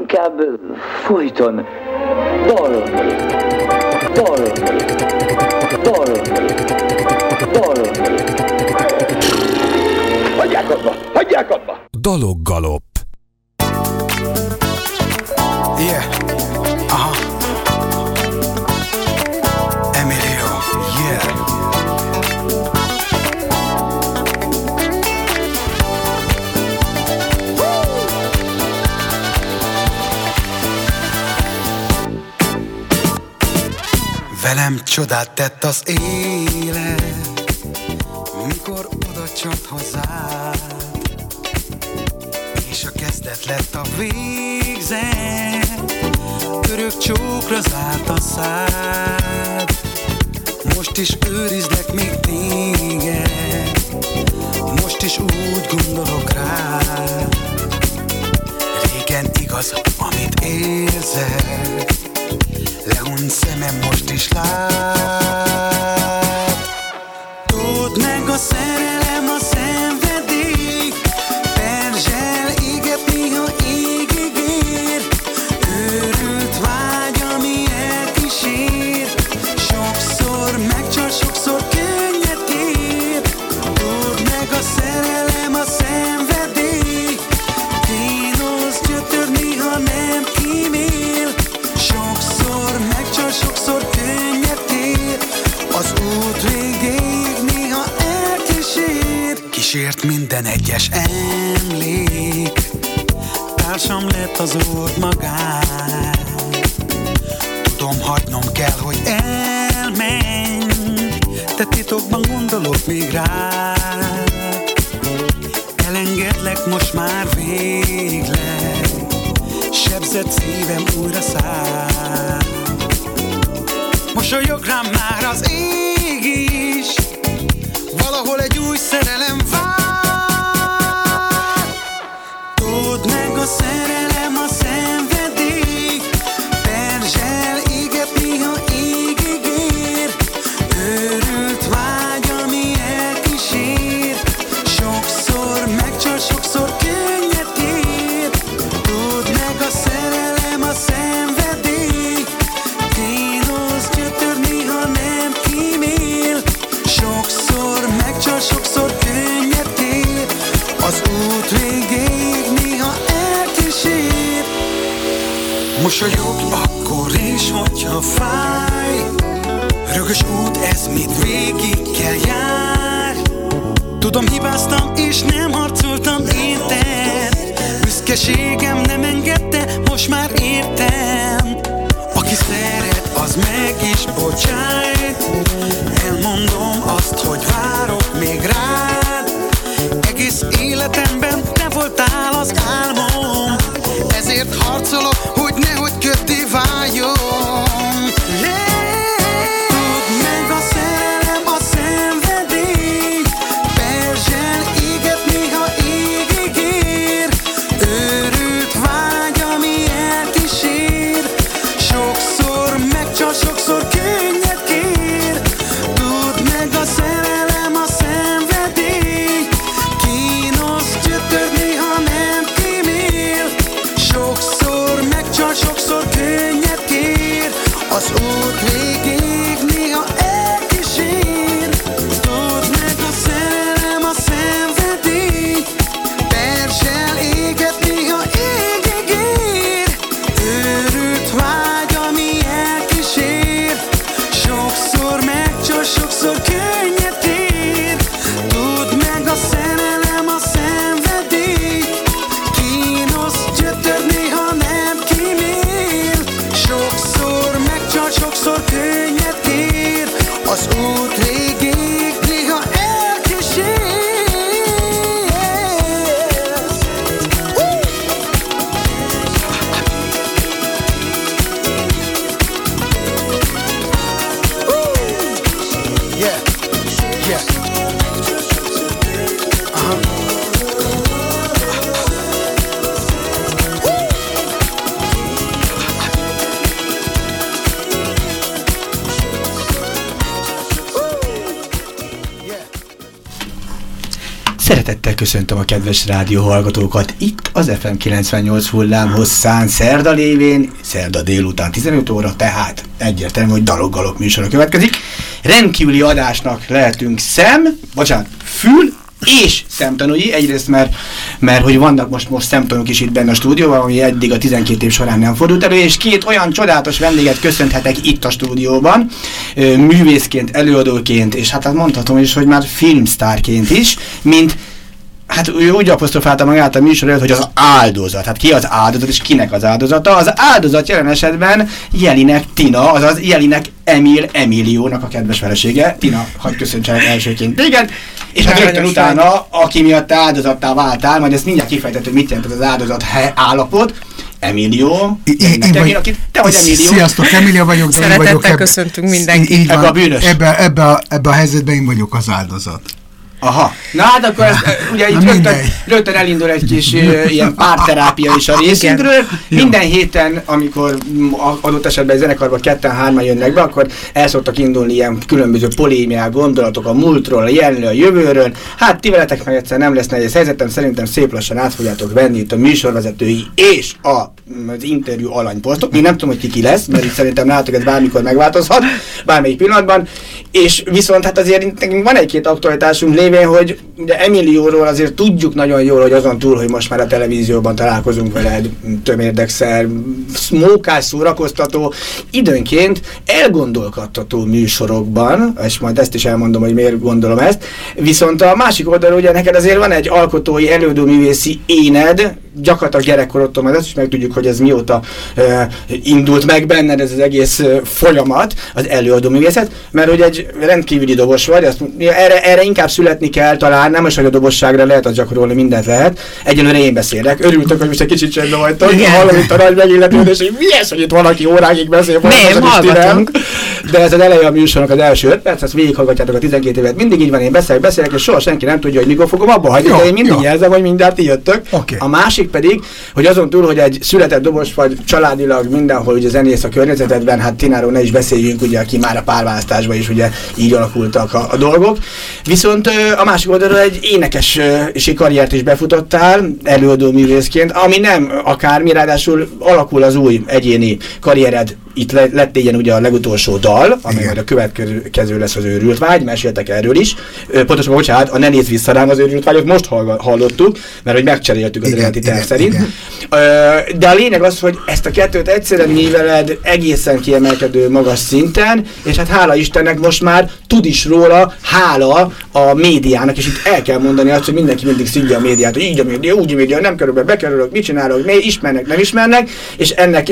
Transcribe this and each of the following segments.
inkább folyton dalolni, dalolni, dalolni, dalolni. Hagyják adva! Hagyják adva! Daloggalop. Csodát tett az élet, mikor oda csap hozzád, és a kezdet lett a végzet, örök csókra zárt a szád. Most is őrizlek még téged, most is úgy gondolok rád. Régen igaz, amit érzek, Lehuny szemem most is lát. Tudd meg a szerelem Társam lett az út magán Tudom, hagynom kell, hogy elmenj. Te titokban gondolok még rád Elengedlek most már végleg Sebzett szívem újra száll. Mosolyog rám már az ég is. Valahol egy új szerelem vár Tudd meg a szerelem Büszkeségem nem engedte, most már értem. Aki szeret, az meg is bocsájt. Elmondom Sokszor megcsal, sokszor kedves rádió hallgatókat itt az FM 98 hullám hosszán szerda lévén, szerda délután 15 óra, tehát egyértelmű, hogy daloggalop műsora következik. Rendkívüli adásnak lehetünk szem, bocsánat, fül és szemtanúi, egyrészt mert, mert hogy vannak most, most szemtanúk is itt benne a stúdióban, ami eddig a 12 év során nem fordult elő, és két olyan csodálatos vendéget köszönhetek itt a stúdióban, művészként, előadóként, és hát, hát mondhatom is, hogy már filmsztárként is, mint hát ő úgy apostrofálta magát a műsor előtt, hogy az áldozat. Hát ki az áldozat, és kinek az áldozata? Az áldozat jelen esetben Jelinek Tina, azaz Jelinek Emil Emiliónak a kedves felesége. Tina, hagyd köszöntsenek elsőként téged. És hát rögtön utána, aki miatt te áldozattá váltál, majd ezt mindjárt kifejtett, hogy mit jelent az áldozat állapot. Emilio, én, én vagy, akit, te vagy Emilio. Sziasztok, Emilio vagyok, de én vagyok. Ebbe, köszöntünk mindenkit. Ebbe a bűnös. Ebbe, ebbe, ebbe a helyzetben én vagyok az áldozat. Aha. Na hát akkor ez, ugye itt rögtön, rögtön elindul egy kis uh, ilyen párterápia is a részünkről. Minden héten, amikor adott esetben egy zenekarban ketten-hárman jönnek be, akkor el szoktak indulni ilyen különböző polémiák, gondolatok a múltról, a jelenről, a jövőről. Hát ti veletek meg egyszer nem lesz nehéz helyzetem, szerintem szép lassan át fogjátok venni itt a műsorvezetői és a, az interjú alanyposztok. Én nem tudom, hogy ki ki lesz, mert itt szerintem nálatok ez bármikor megváltozhat, bármelyik pillanatban. És viszont hát azért van egy-két aktualitásunk, lévén, hogy ugye Emilióról azért tudjuk nagyon jól, hogy azon túl, hogy most már a televízióban találkozunk vele tömérdeksszer, mókás, szórakoztató, időnként elgondolkodtató műsorokban, és majd ezt is elmondom, hogy miért gondolom ezt, viszont a másik oldalról ugye neked azért van egy alkotói, elődő művészi éned, gyakorlatilag gyerekkorodtól, mert ezt is megtudjuk, hogy ez mióta uh, indult meg benned ez az egész folyamat, az előadó művészet, mert hogy egy rendkívüli dobos vagy, azt, erre, erre inkább születni kell talán, nem most, hogy a dobosságra lehet az gyakorolni, mindent lehet. Egyelőre én beszélek. Örültök, hogy most egy kicsit csendben vagytok, hallom itt a nagy megilletődés, hogy mi ez, hogy itt valaki órákig beszél, nem, hallgatunk. De ez az eleje a műsornak az első öt perc, ezt végighallgatjátok a 12 évet. Mindig így van, én beszélek, beszélek, és soha senki nem tudja, hogy mikor fogom abba hagyni, de én mindig jó. jelzem, hogy mindjárt jöttök. Okay. A másik pedig, hogy azon túl, hogy egy született dobos vagy családilag mindenhol ugye zenész a környezetedben, hát Tináról ne is beszéljünk, ugye, aki már a párválasztásban is ugye így alakultak a, a dolgok. Viszont a másik oldalról egy énekesi karriert is befutottál, előadó művészként, ami nem akármi, ráadásul alakul az új egyéni karriered itt lett ilyen ugye a legutolsó dal, ami majd a következő lesz az őrült vágy, meséltek erről is. Pontosan, bocsánat, a Ne nézz vissza rám az őrült vágyot most hallottuk, mert hogy megcseréltük az eredeti terv szerint. Igen. De a lényeg az, hogy ezt a kettőt egyszerűen műveled egészen kiemelkedő magas szinten, és hát hála Istennek most már tud is róla, hála a médiának, és itt el kell mondani azt, hogy mindenki mindig szidja a médiát, hogy így a média, úgy a média, nem kerül be, bekerülök, mit csinálok, mi ismernek, nem ismernek, és ennek,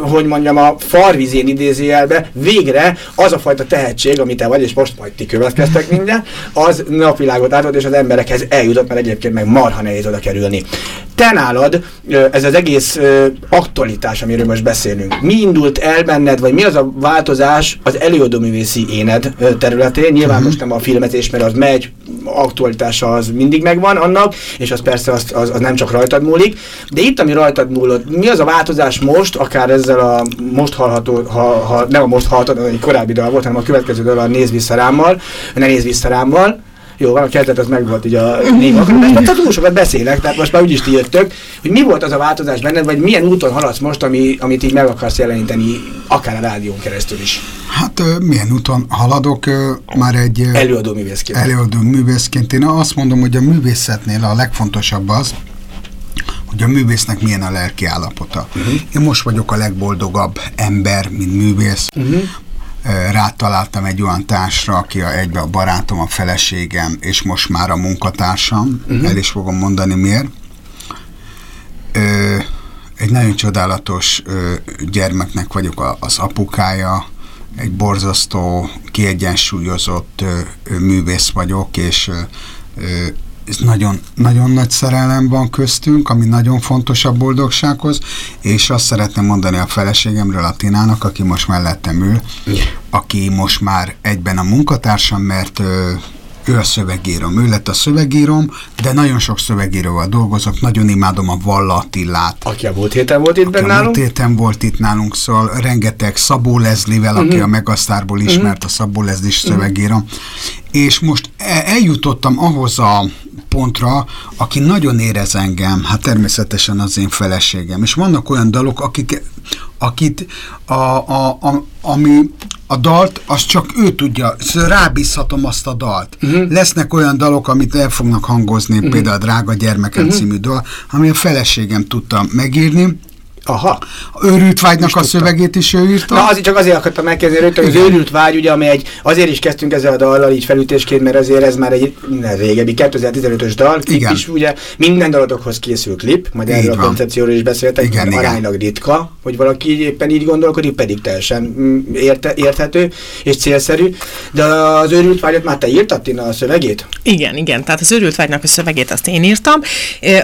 hogy mondjam, a farvizén idézőjelbe, végre az a fajta tehetség, amit te vagy, és most majd ti következtek minden, az napvilágot átott, és az emberekhez eljutott, mert egyébként meg marha nehéz oda kerülni. Te nálad ez az egész aktualitás, amiről most beszélünk. Mi indult el benned, vagy mi az a változás az előadóművészi éned területén? Nyilván uh-huh. most nem a filmezés, mert az megy, aktualitása az mindig megvan annak, és az persze az, az, az nem csak rajtad múlik. De itt, ami rajtad múlott, mi az a változás most, akár ezzel a most hallható, ha, ha nem a most hallható, egy korábbi dal volt, hanem a következő dal a Nézd vissza rámmal, ne nézd vissza rámmal, jó, van, a kezdet az meg volt így a név de hát túl sokat beszélek, tehát most már úgyis ti jöttök, hogy mi volt az a változás benned, vagy milyen úton haladsz most, ami, amit így meg akarsz jeleníteni, akár a rádión keresztül is? Hát milyen úton haladok, már egy... Előadó művészként. Előadó művészként. Én azt mondom, hogy a művészetnél a legfontosabb az, hogy a művésznek milyen a lelki állapota. Uh-huh. Én most vagyok a legboldogabb ember, mint művész. Uh-huh. Rátaláltam egy olyan társra, aki a, egybe a barátom, a feleségem, és most már a munkatársam. Uh-huh. El is fogom mondani miért. Ö, egy nagyon csodálatos ö, gyermeknek vagyok a, az apukája, egy borzasztó, kiegyensúlyozott ö, művész vagyok, és ö, nagyon, nagyon nagy szerelem van köztünk, ami nagyon fontos a boldogsághoz, és azt szeretném mondani a feleségemről, a Tinának, aki most mellettem ül, aki most már egyben a munkatársam, mert ő a szövegírom, ő lett a szövegírom, de nagyon sok szövegíróval dolgozok, nagyon imádom a Valla Attillát. Aki a múlt héten volt itt benne nálunk? A héten volt itt nálunk, szóval rengeteg Szabó Lezlivel, uh -huh. aki mhm. a Megasztárból ismert, uh -huh. a Szabó Lezli is szövegírom. Uh -huh. És most e- eljutottam ahhoz a pontra, aki nagyon érez engem, hát természetesen az én feleségem, és vannak olyan dalok, akik, akit a, a, a, ami a dalt, az csak ő tudja, szóval rábízhatom azt a dalt. Uh-huh. Lesznek olyan dalok, amit el fognak hangozni, uh-huh. például a Drága Gyermekem uh-huh. című dal, ami a feleségem tudta megírni, Aha. Őrült vágynak a szövegét is ő írta? Na, azért csak azért akartam megkezdeni rögtön, hogy az őrült vágy, ugye, ami egy, azért is kezdtünk ezzel a dallal így felütésként, mert azért ez már egy minden régebbi 2015-ös dal, klip igen. is, ugye, minden dalotokhoz készül klip, majd erről a koncepcióról is beszéltek, igen, igen. aránylag ritka, hogy valaki éppen így gondolkodik, pedig teljesen mm, érte, érthető és célszerű. De az őrült vágyat már te írtad, Tina, a szövegét? Igen, igen, tehát az őrült vágynak a szövegét azt én írtam.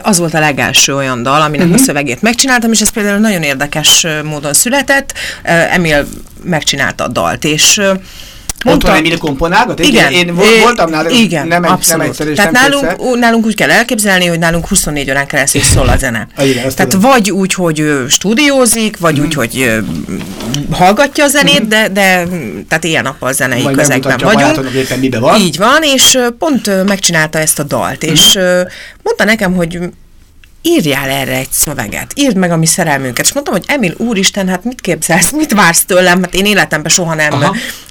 Az volt a legelső olyan dal, aminek uh-huh. a mhm. szövegét megcsináltam, és ez például nagyon érdekes módon született. Emil megcsinálta a dalt, és Mondta, Otthon Emil komponálgat? Igen. Én, én voltam náluk, igen, nem, egy, nem egyszer Tehát nem nálunk, nálunk úgy kell elképzelni, hogy nálunk 24 órán keresztül szól a zene. a, igen, Tehát tudom. vagy úgy, hogy stúdiózik, vagy mm. úgy, hogy hallgatja a zenét, mm. de, de tehát ilyen-nappal zenei Majd közegben vagyunk. Éppen mibe van. Így van, és pont megcsinálta ezt a dalt, mm. és mondta nekem, hogy írjál erre egy szöveget, írd meg a mi szerelmünket. És mondtam, hogy Emil, úristen, hát mit képzelsz, mit vársz tőlem? Hát én életemben soha nem,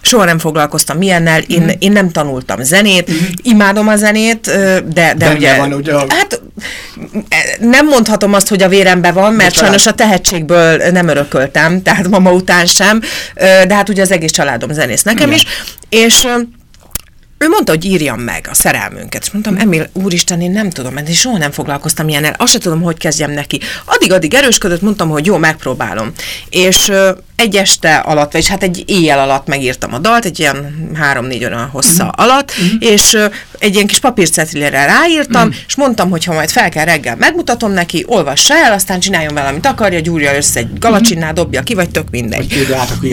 soha nem foglalkoztam ilyennel, én, mm. én nem tanultam zenét, mm. imádom a zenét, de, de, de ugye, van, ugye, hát nem mondhatom azt, hogy a véremben van, mert sajnos a tehetségből nem örököltem, tehát mama után sem, de hát ugye az egész családom zenész nekem Igen. is, és ő mondta, hogy írjam meg a szerelmünket. És mondtam, Emil, úristen, én nem tudom, én soha nem foglalkoztam ilyennel, azt se tudom, hogy kezdjem neki. Addig-addig erősködött, mondtam, hogy jó, megpróbálom. És egy este alatt, vagy hát egy éjjel alatt megírtam a dalt, egy ilyen három-négy óra hossza uh-huh. alatt, uh-huh. és egy ilyen kis papírcetlire ráírtam, uh-huh. és mondtam, hogy ha majd fel kell reggel, megmutatom neki, olvassa el, aztán csináljon vele, amit akarja, gyúrja össze egy galacsinnál, dobja ki, vagy tök mindegy.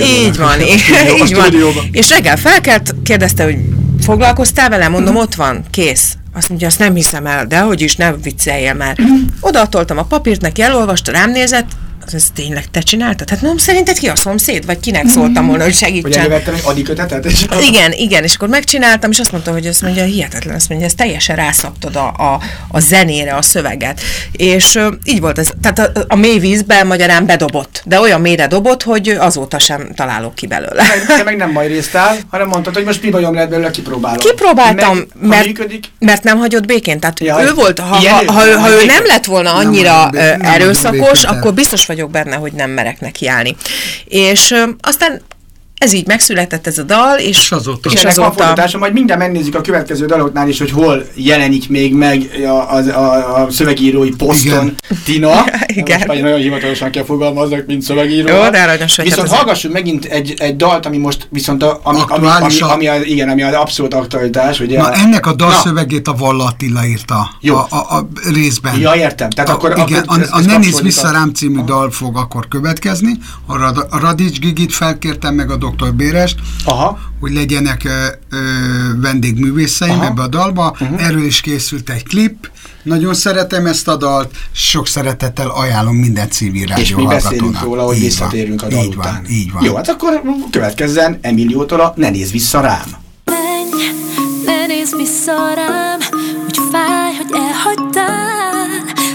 Így van, így van. És reggel felkelt, kérdezte, hogy foglalkoztál vele? Mondom, ott van, kész. Azt mondja, azt nem hiszem el, de hogy is, ne vicceljél már. Odaadtoltam a papírt, neki elolvasta, rám nézett, ez tényleg te csináltad? Hát nem, szerinted ki a szomszéd? Vagy kinek szóltam volna, hogy segítsen? Hogy egy adikötetet? És igen, igen, és akkor megcsináltam, és azt mondta, hogy azt mondja, hihetetlen, azt mondja, ez teljesen rászaptad a, a, a zenére, a szöveget. És uh, így volt ez, tehát a, a mély vízben magyarán bedobott, de olyan mélyre dobott, hogy azóta sem találok ki belőle. Te meg nem majd résztál, hanem mondtad, hogy most mi bajom lehet belőle, kipróbálom. Kipróbáltam, meg, mert, mert nem hagyott békén, tehát ja, ő volt, ha, ha, ha, ő, ha ő nem lett volna annyira nem, nem erőszakos, akkor biztos vagyok benne, hogy nem merek nekiállni. És ö, aztán ez így megszületett ez a dal, és, és azóta. És azóta... Van majd minden megnézzük a következő daloknál is, hogy hol jelenik még meg a, a, a, a szövegírói poszton Igen. Tina. Igen. Most már nagyon hivatalosan kell fogalmaznak, mint szövegíró. Jó, de aranyos, hogy Viszont hát hallgassunk megint egy, egy dalt, ami most viszont a, ami, ami, ami, ami, a, igen, ami az abszolút aktualitás. Ugye Na, a, ennek a dalszövegét a Valla Attila írta Jó. A, a, a részben. Ja, értem. Tehát a, akkor, igen, akkor, a, a Ne nézz vissza rám című dal fog akkor következni. A Radics Gigit felkértem meg a Dr. Bérest, Aha. hogy legyenek ö, ö, vendégművészeim Aha. ebbe a dalba. Uh-huh. Erről is készült egy klip. Nagyon szeretem ezt a dalt, sok szeretettel ajánlom minden civil rádió És mi beszélünk róla, hogy így visszatérünk van, a dal így után. Van, így van. Jó, hát akkor következzen Emiliótól a Ne nézz vissza rám. Menj, ne nézz vissza rám, úgy fáj, hogy elhagytál,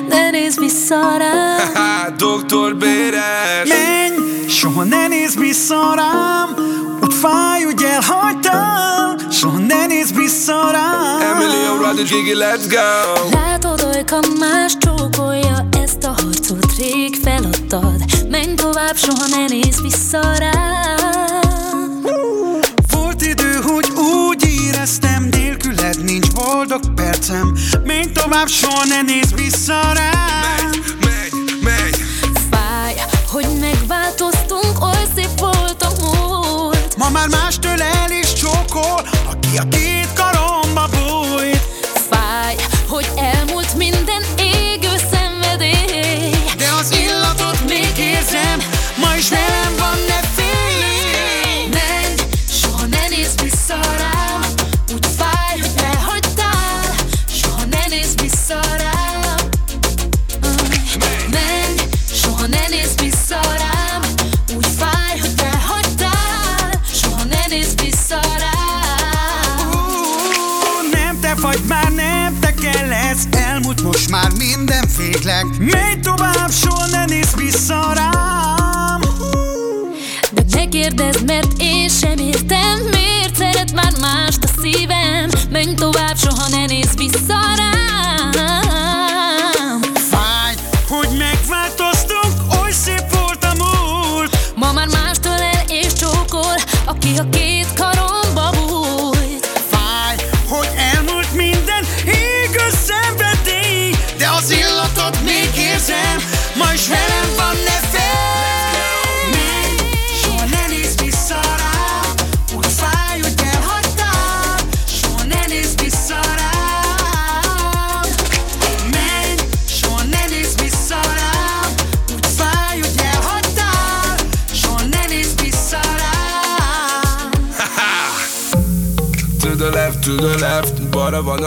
ne nézz vissza rám. Doktor Béres Menj, soha ne nézz vissza rám, úgy fáj, hogy elhagytál, soha ne nézz vissza rám. Emilio Radic Gigi, let's go Látod, olyka más csókolja ezt a harcot rég feladtad. Menj tovább, soha ne nézz vissza rám. Volt idő, hogy úgy éreztem, nélküled nincs boldog percem. Menj tovább, soha ne nézz vissza rám. Megy, megy Fáj, hogy megváltoztunk, már mástől el is csókol, aki a két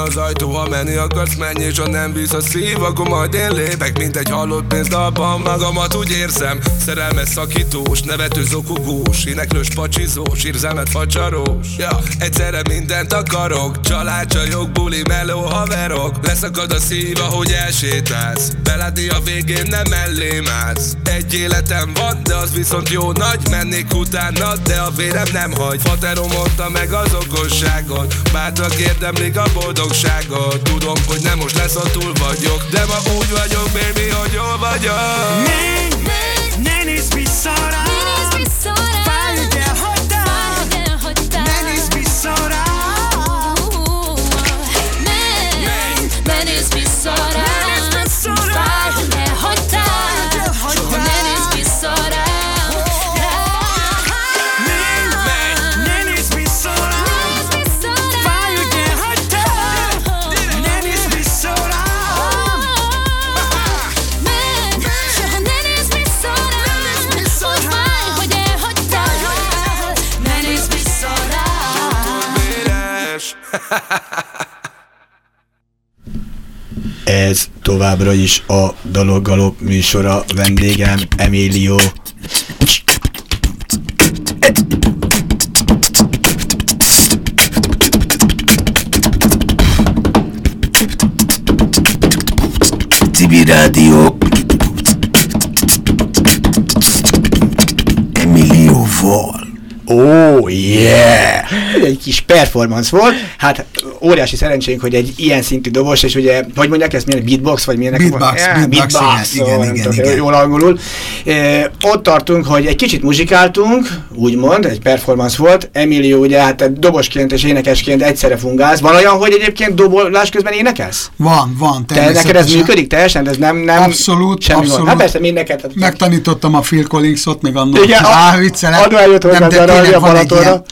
az ajtó, ha menni akarsz, menj És ha nem bíz a szív, akkor majd én lépek Mint egy halott pénzdalban, magamat úgy érzem Szerelmes szakítós, nevető zokogós Éneklős pacsizós, érzelmet facsarós Ja, egyszerre mindent akarok Családcsajok, buli, meló, haverok. Leszakad a szív, ahogy elsétálsz Belátni a végén nem mellém állsz. Egy életem van, de az viszont jó nagy Mennék utána, de a vérem nem hagy. Faterom mondta meg az okosságot Bátrak érdemlik a boldogságot Tudom, hogy nem most lesz, ha túl vagyok. De ma úgy vagyok, baby, hogy jól vagyok. Menj, ne nézz vissza rám Ez továbbra is a Daloggalop műsora, vendégem Emilio. Tibi Rádió. Emilioval. Ó, oh, yeah! Ez egy kis performance volt. Hát óriási szerencsénk, hogy egy ilyen szintű dobos, és ugye, hogy mondják ezt, milyen beatbox, vagy milyenek? Beatbox, beatbox, igen, igen, nem igen, igen. Jól angolul. E, ott tartunk, hogy egy kicsit muzsikáltunk, úgymond, egy performance volt. Emilio ugye hát dobosként és énekesként egyszerre fungálsz. Van olyan, hogy egyébként dobolás közben énekelsz? Van, van. Te neked ez működik teljesen? Ez nem, nem Abszolút, semmi gond. abszolút. Hát persze, mind neked. hát- Megtanítottam a Phil Collinsot, még annól. Igen, a- eljött hozzá Nem, tényleg a Balatonra.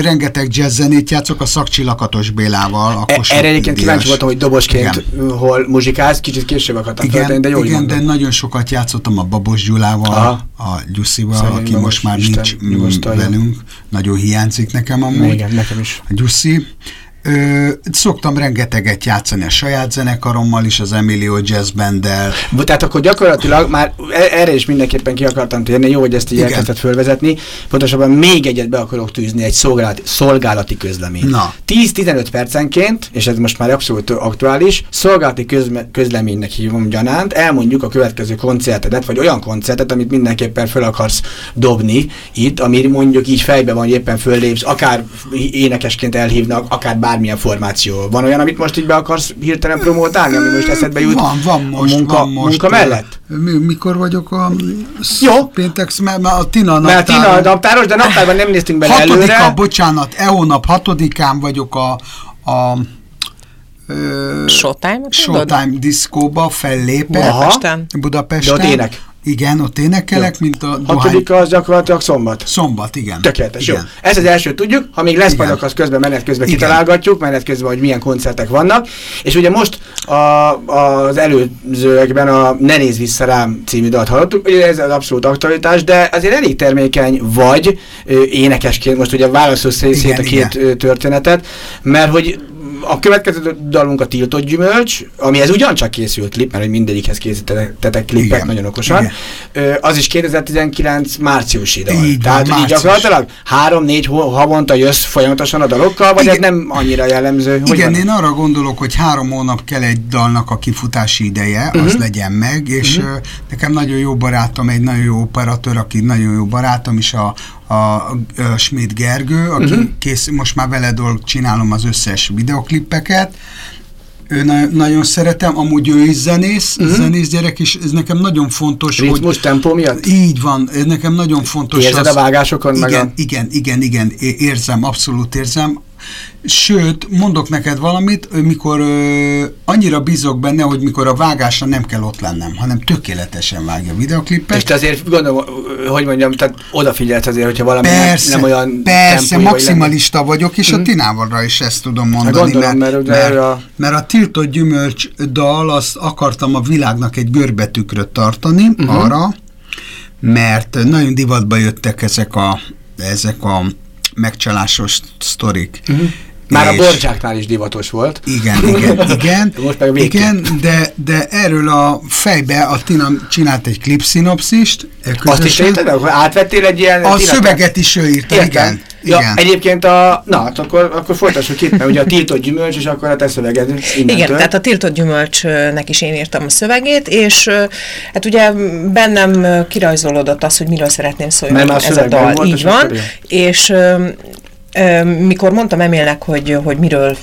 rengeteg jazz zenét játszok a Szakcsillakatos Bélával. Akkor E- Erre egyébként kíváncsi voltam, hogy dobosként Igen. hol muzsikálsz, kicsit később akartam Igen, föltenni, de jól igen de nagyon sokat játszottam a Babos Gyulával, Aha. a Gyuszival, Szegény aki most már Isten nincs mm, velünk. Nagyon hiányzik nekem amúgy. Igen, nekem is. A Gyuszi. Ö, szoktam rengeteget játszani a saját zenekarommal is, az Emilio Jazz Banddel. Tehát akkor gyakorlatilag már e- erre is mindenképpen ki akartam térni, jó, hogy ezt így elkezdett fölvezetni. Pontosabban még egyet be akarok tűzni, egy szolgálati, szolgálati közlemény. Na. 10-15 percenként, és ez most már abszolút aktuális, szolgálati közme, közleménynek hívom gyanánt, elmondjuk a következő koncertedet, vagy olyan koncertet, amit mindenképpen föl akarsz dobni itt, ami mondjuk így fejbe van, hogy éppen föllépsz, akár énekesként elhívnak, akár bármilyen formáció. Van olyan, amit most így be akarsz hirtelen promotálni, ami most eszedbe jut Van, van most, a munka, van most. munka mellett? Mi, mikor vagyok a Jó. péntek, mert mert a Tina Mert Tina naptáron- naptáros, de naptárban nem néztünk bele Hatodika, előre. bocsánat, e hónap hatodikán vagyok a, a Showtime? Showtime diszkóba fellépek. Budapesten? Budapesten. De ott ének? Igen, ott énekelek, mint a dohány. Hatodika az gyakorlatilag szombat. Szombat, igen. Tökéletes, jó. igen. Ez az első tudjuk, ha még lesz majd, az közben menet közben Igen. kitalálgatjuk, menet közben, hogy milyen koncertek vannak. És ugye most a, az előzőekben a Ne nézz vissza rám című dalt hallottuk, ugye ez az abszolút aktualitás, de azért elég termékeny vagy énekesként, most ugye válaszolsz szét Igen, a két igen. történetet, mert hogy a következő dalunk a Tiltott Gyümölcs, amihez ugyancsak készült klip, mert hogy mindegyikhez készítettek klipet Igen, nagyon okosan. Ö, az is 2019 márciusi dal. Így van, Tehát így március. gyakorlatilag három-négy havonta jössz folyamatosan a dalokkal, vagy Igen. ez nem annyira jellemző? Hogy Igen, van? én arra gondolok, hogy három hónap kell egy dalnak a kifutási ideje, Mhm. az legyen meg, és uh nekem nagyon jó barátom, egy nagyon jó operatőr, aki nagyon jó barátom is, a, a, a Schmidt Gergő, aki Mhm. kész, most már vele dolg csinálom az összes videoklippeket, ő na- nagyon szeretem, amúgy ő is zenész, zenész gyerek, és ez nekem nagyon fontos, hogy Ritmus, tempó miatt? így van, ez nekem nagyon fontos. Érzed a vágásokon, igen, meg a- Igen, igen, igen, érzem, abszolút érzem. Sőt, mondok neked valamit, mikor ö, annyira bízok benne, hogy mikor a vágásra nem kell ott lennem, hanem tökéletesen vágja a videoklippet. És te azért gondolom, hogy mondjam, tehát odafigyelsz azért, hogyha valami nem, Persze, nem olyan persze, vagy maximalista vagyok, és a Tinávalra is ezt tudom mondani, Mhm. gondolom, mert ugye mert, a- mert a Tiltott Gyümölcs dal, azt akartam a világnak egy görbetükröt tartani Mhm. arra, mert nagyon divatba jöttek ezek a, ezek a megcsalásos sztorik. Már a És- borcsáknál is divatos volt. igen, igen, igen. Most meg igen, de, de erről a fejbe a Tina csinált egy klipszinopszist. e, Azt is közösen. érted, akkor átvettél egy ilyen... A Tina- szöveget is ő írta, Értem. igen. Ja, igen. egyébként a... Na, hát akkor, akkor folytassuk itt, mert ugye a tiltott gyümölcs, és akkor a te szöveged innentől. Igen, tehát a Tiltott Gyümölcsnek is én írtam a szövegét, és hát ugye bennem kirajzolódott az, hogy miről szeretném szólni Mert ez a dal. volt, és Így van, és mikor mondtam Emilnek, hogy, hogy miről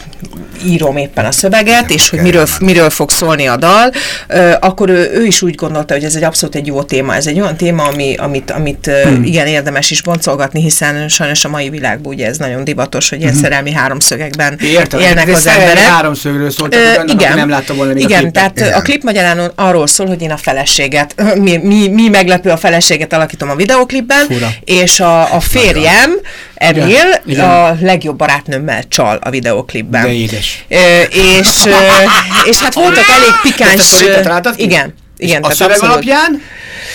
írom éppen a szöveget, és hogy miről, miről fog szólni a dal, akkor ő, ő is úgy gondolta, hogy ez egy abszolút egy jó téma. Ez egy olyan téma, ami, amit, amit hmm. igen érdemes is boncolgatni, hiszen sajnos a mai világban ugye ez nagyon divatos, hogy ilyen szerelmi háromszögekben Hmm. Értem, élnek az emberek. háromszögről szólt, Ö, annak, igen, nem látta volna még a igen, klipet. tehát a klip magyarán arról szól, hogy én a feleséget, mi, mi, mi meglepő a feleséget alakítom a videoklipben, Fura. és a, a férjem, Emil, Igen, a legjobb barátnőmmel csal a videoklipben. De édes. Ö, és, ö, és hát voltak elég pikáns... Te? Igen. Igen, a tehát szöveg abszolút. alapján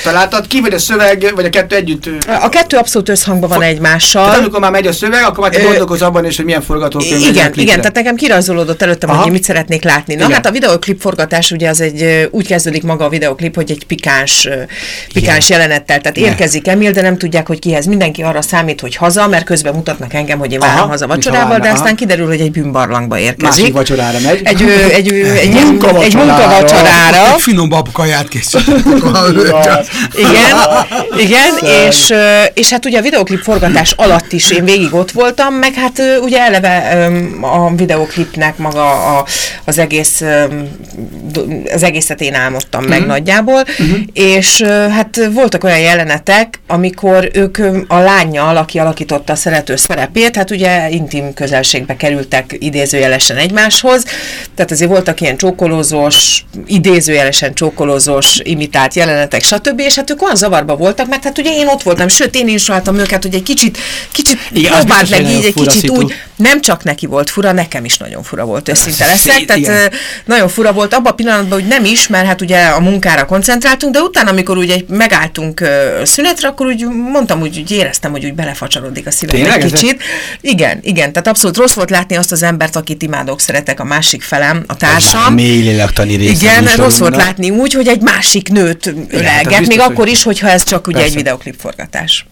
találtad ki, vagy a szöveg, vagy a kettő együtt? A kettő abszolút összhangban van Tehát egymással. amikor már megy a szöveg, akkor már te gondolkozz abban is, hogy milyen forgatókönyv Igen, igen, tehát nekem kirajzolódott előttem, Aha. hogy én mit szeretnék látni. Na Igen. hát a videoklip forgatás ugye az egy, úgy kezdődik maga a videoklip, hogy egy pikáns, pikáns jelenettel, tehát érkezik Emil, de nem tudják, hogy kihez. Mindenki arra számít, hogy haza, mert közben mutatnak engem, hogy én Aha, várom haza mintha vacsorával, de várna, aztán aha. kiderül, hogy egy bűnbarlangba érkezik. Másik vacsorára megy. Egy, egy, egy, Munkavacsorára. egy munkavacsorára. Egy finomabb kaját készítettek. Igen, igen, és, és hát ugye a videoklip forgatás alatt is én végig ott voltam, meg hát ugye eleve a videoklipnek maga a, az egész, az egészet én álmodtam meg nagyjából, és ö, hát voltak olyan jelenetek, amikor ők a lányjal, aki alakította a szerető szerepét, hát ugye intim közelségbe kerültek idézőjelesen egymáshoz, tehát azért voltak ilyen csókolózós, idézőjelesen csókolózós imitált jelenetek, stb. És hát ők olyan zavarba voltak, mert hát ugye én ott voltam, sőt én is váltam őket, hogy egy kicsit, kicsit Igen, próbáld meg így, egy kicsit szitu. úgy, nem csak neki volt fura, nekem is nagyon fura volt, őszinte leszek, tehát igen. nagyon fura volt abban a pillanatban, hogy nem is, mert hát ugye a munkára koncentráltunk, de utána, amikor ugye megálltunk szünetre, akkor úgy mondtam, úgy, úgy éreztem, hogy úgy belefacsarodik a szívem Tényleg? egy Ez- kicsit. Igen, igen, tehát abszolút rossz volt látni azt az embert, akit imádok, szeretek, a másik felem, a társam. Mély lélektani. Igen, a rossz volt látni úgy, hogy egy másik nőt hát ölelget, biztos, még akkor is, hogyha ez csak ugye Persze. egy videoklip forgatás.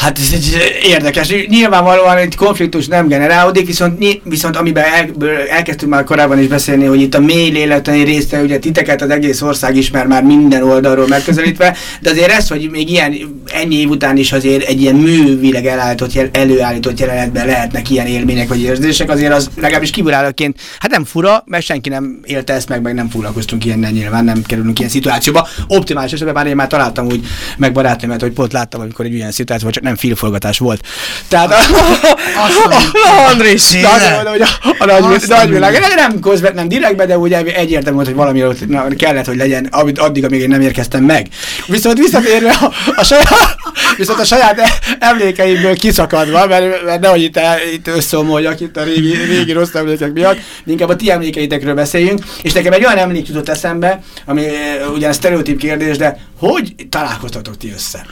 Hát ez egy érdekes. Nyilvánvalóan egy konfliktus nem generálódik, viszont, viszont amiben el, elkezdtünk már korábban is beszélni, hogy itt a mély lélektani részre, ugye titeket az egész ország ismer már minden oldalról megközelítve, de azért ez, hogy még ilyen ennyi év után is azért egy ilyen művileg elállított, előállított jelenetben lehetnek ilyen élmények vagy érzések, azért az legalábbis kívülállóként, hát nem fura, mert senki nem élte ezt meg, meg nem foglalkoztunk ilyennel nyilván, nem kerülünk ilyen szituációba. Optimális esetben bár én már találtam úgy meg barátnőmet, hogy pont láttam, amikor egy ilyen szituáció, csak nem filmforgatás volt. Tehát Andris! a, a nagy, Azt nagy világ, mondom. nem közvet, nem direktbe, de úgy egyértelmű volt, hogy valami kellett, hogy legyen, amit addig, amíg én nem érkeztem meg. Viszont visszatérve a, a saját, viszont a saját e- emlékeimből kiszakadva, mert, mert nehogy itt, itt összeomoljak itt a régi, régi rossz emlékek miatt, inkább a ti emlékeitekről beszéljünk, és nekem egy olyan emlék jutott eszembe, ami eh, ugyan sztereotíp kérdés, de hogy találkoztatok ti össze?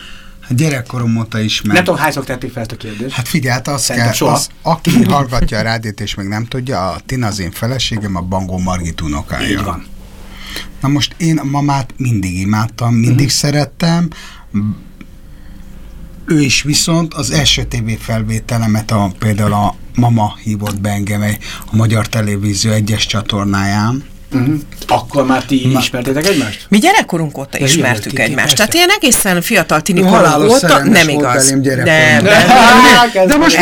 A gyerekkorom óta ismer. Nem tudom, hányszor tették fel ezt a kérdést. Hát figyelj, hát azt Szerintem kell, soha. az, aki hallgatja a rádiót és még nem tudja, a Tina az én feleségem, a Bangó Margit unokája. Így van. Na most én a mamát mindig imádtam, mindig Mhm. uh-huh. szerettem. Ő is viszont az első TV felvételemet, a, például a mama hívott be engem egy- a Magyar Televízió egyes csatornáján. Uh-huh. Akkor már ti Ma- ismertétek egymást? Mi gyerekkorunk óta De ismertük hívják, egymást. Tehát ilyen egészen fiatal tini korunk óta nem igaz. belém De, gyerekkoromban. de, De most.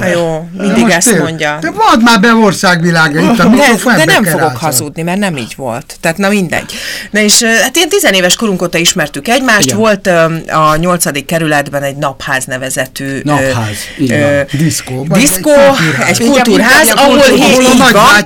Na jó, De mindig most ezt mondja. De add már be országvilága itt a De, de nem fogok hazudni, mert nem így volt. Tehát na mindegy. Na és hát ilyen tizenéves korunk óta ismertük egymást. Igen. Volt a nyolcadik kerületben egy napház nevezetű Napház, ö. Diszkó. Diszkó, egy kultúrház, ahol,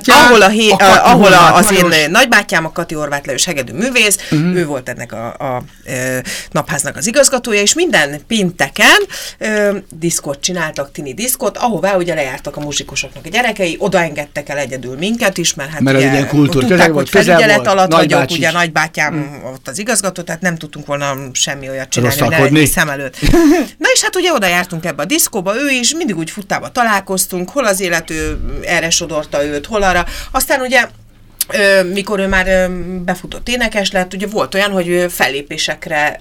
ahol a hé, ahol a, Az én Lajos. nagybátyám, a Kati Horváth Lajos hegedű művész, uh-huh. ő volt ennek a, a, ö, napháznak az igazgatója, és minden pénteken ö, diszkot csináltak, tini diszkot, ahová ugye lejártak a muzsikusoknak a gyerekei, odaengedtek el egyedül minket is, mert hát Mert ugye ilyen kultúr tudták, hogy felügyelet volt, alatt vagyok, nagybácsi ugye is. nagybátyám ott az igazgató, tehát nem tudtunk volna semmi olyat csinálni, hogy ne szem előtt. Na és hát ugye oda jártunk ebbe a diszkóba, ő is, mindig úgy futtába találkoztunk, hol az élet ő erre sodorta őt, hol arra. Aztán ugye mikor ő már befutott énekes lett, ugye volt olyan, hogy fellépésekre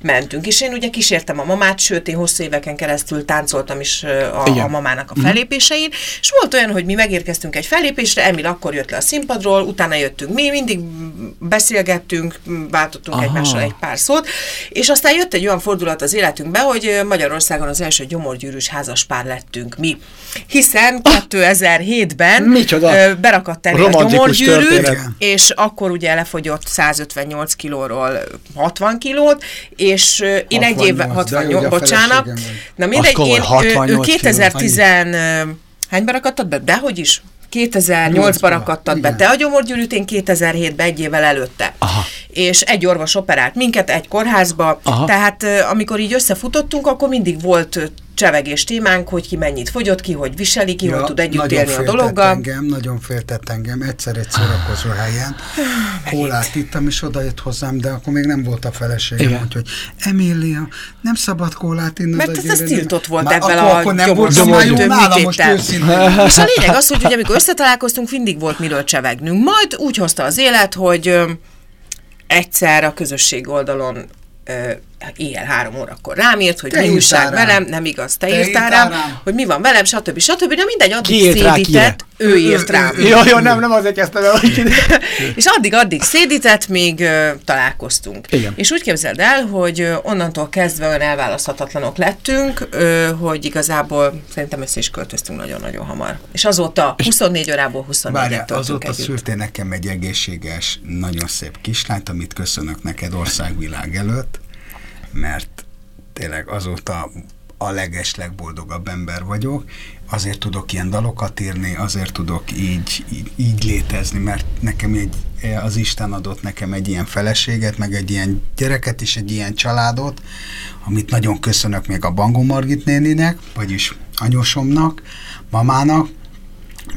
mentünk, és én ugye kísértem a mamát, sőt, én hosszú éveken keresztül táncoltam is a, Igen. a mamának a fellépésein, és volt olyan, hogy mi megérkeztünk egy fellépésre, Emil akkor jött le a színpadról, utána jöttünk mi, mindig beszélgettünk, váltottunk Aha. egymással egy pár szót, és aztán jött egy olyan fordulat az életünkbe, hogy Magyarországon az első gyomorgyűrűs házaspár lettünk mi, hiszen 2007-ben Micsoda? ö, berakadt elé a Romantikus történet. és akkor ugye lefogyott 158 kilóról 60 kilót, és én egy 68, évvel, de 68, ugye a bocsánat, na mindegy, én, ő, ő 68 kiló. 2010, ö, hányban rakattad be? Dehogy is. 2008-ban Nyolcban, rakattad be te a gyomorgyűrűt, én 2007-ben egy évvel előtte. Aha. És egy orvos operált minket egy kórházba, Aha. tehát amikor így összefutottunk, akkor mindig volt csevegés témánk, hogy ki mennyit fogyott, ki hogy viseli, ki hogy tud együtt élni a dologgal. Engem, nagyon féltett engem, egyszer egy szórakozó helyen. Kólát ittam, és oda jött hozzám, de akkor még nem volt a feleségem, Igen. úgyhogy Emília, nem szabad kólát inni. Mert ez, ez tiltott volt Már ebben akkor, a akkor nem volt már jó nálam most. És a lényeg az, hogy ugye, amikor összetalálkoztunk, mindig volt miről csevegnünk. Majd úgy hozta az élet, hogy egyszer a közösség oldalon éjjel három órakor rám írt, hogy Te mi újság rám. velem, nem igaz, te, Te írtál rám, rám. hogy mi van velem, stb. stb. De mindegy, addig Ki írt rá, szédített, ő írt rám. Jó, jó, nem, nem azért kezdtem el, hogy És addig-addig szédített, még találkoztunk. Igen. És úgy képzeld el, hogy onnantól kezdve olyan elválaszthatatlanok lettünk, ö, hogy igazából szerintem össze is költöztünk nagyon-nagyon hamar. És azóta 24 órából 24 Várjál, et töltünk azóta együtt. szültél nekem egy egészséges, nagyon szép kislányt, amit köszönök neked országvilág előtt, mert tényleg azóta a leges, legboldogabb ember vagyok, azért tudok ilyen dalokat írni, azért tudok így, így, így létezni, mert nekem egy, az Isten adott nekem egy ilyen feleséget, meg egy ilyen gyereket és egy ilyen családot, amit nagyon köszönök még a Bangó Margit néninek, vagyis anyósomnak, mamának,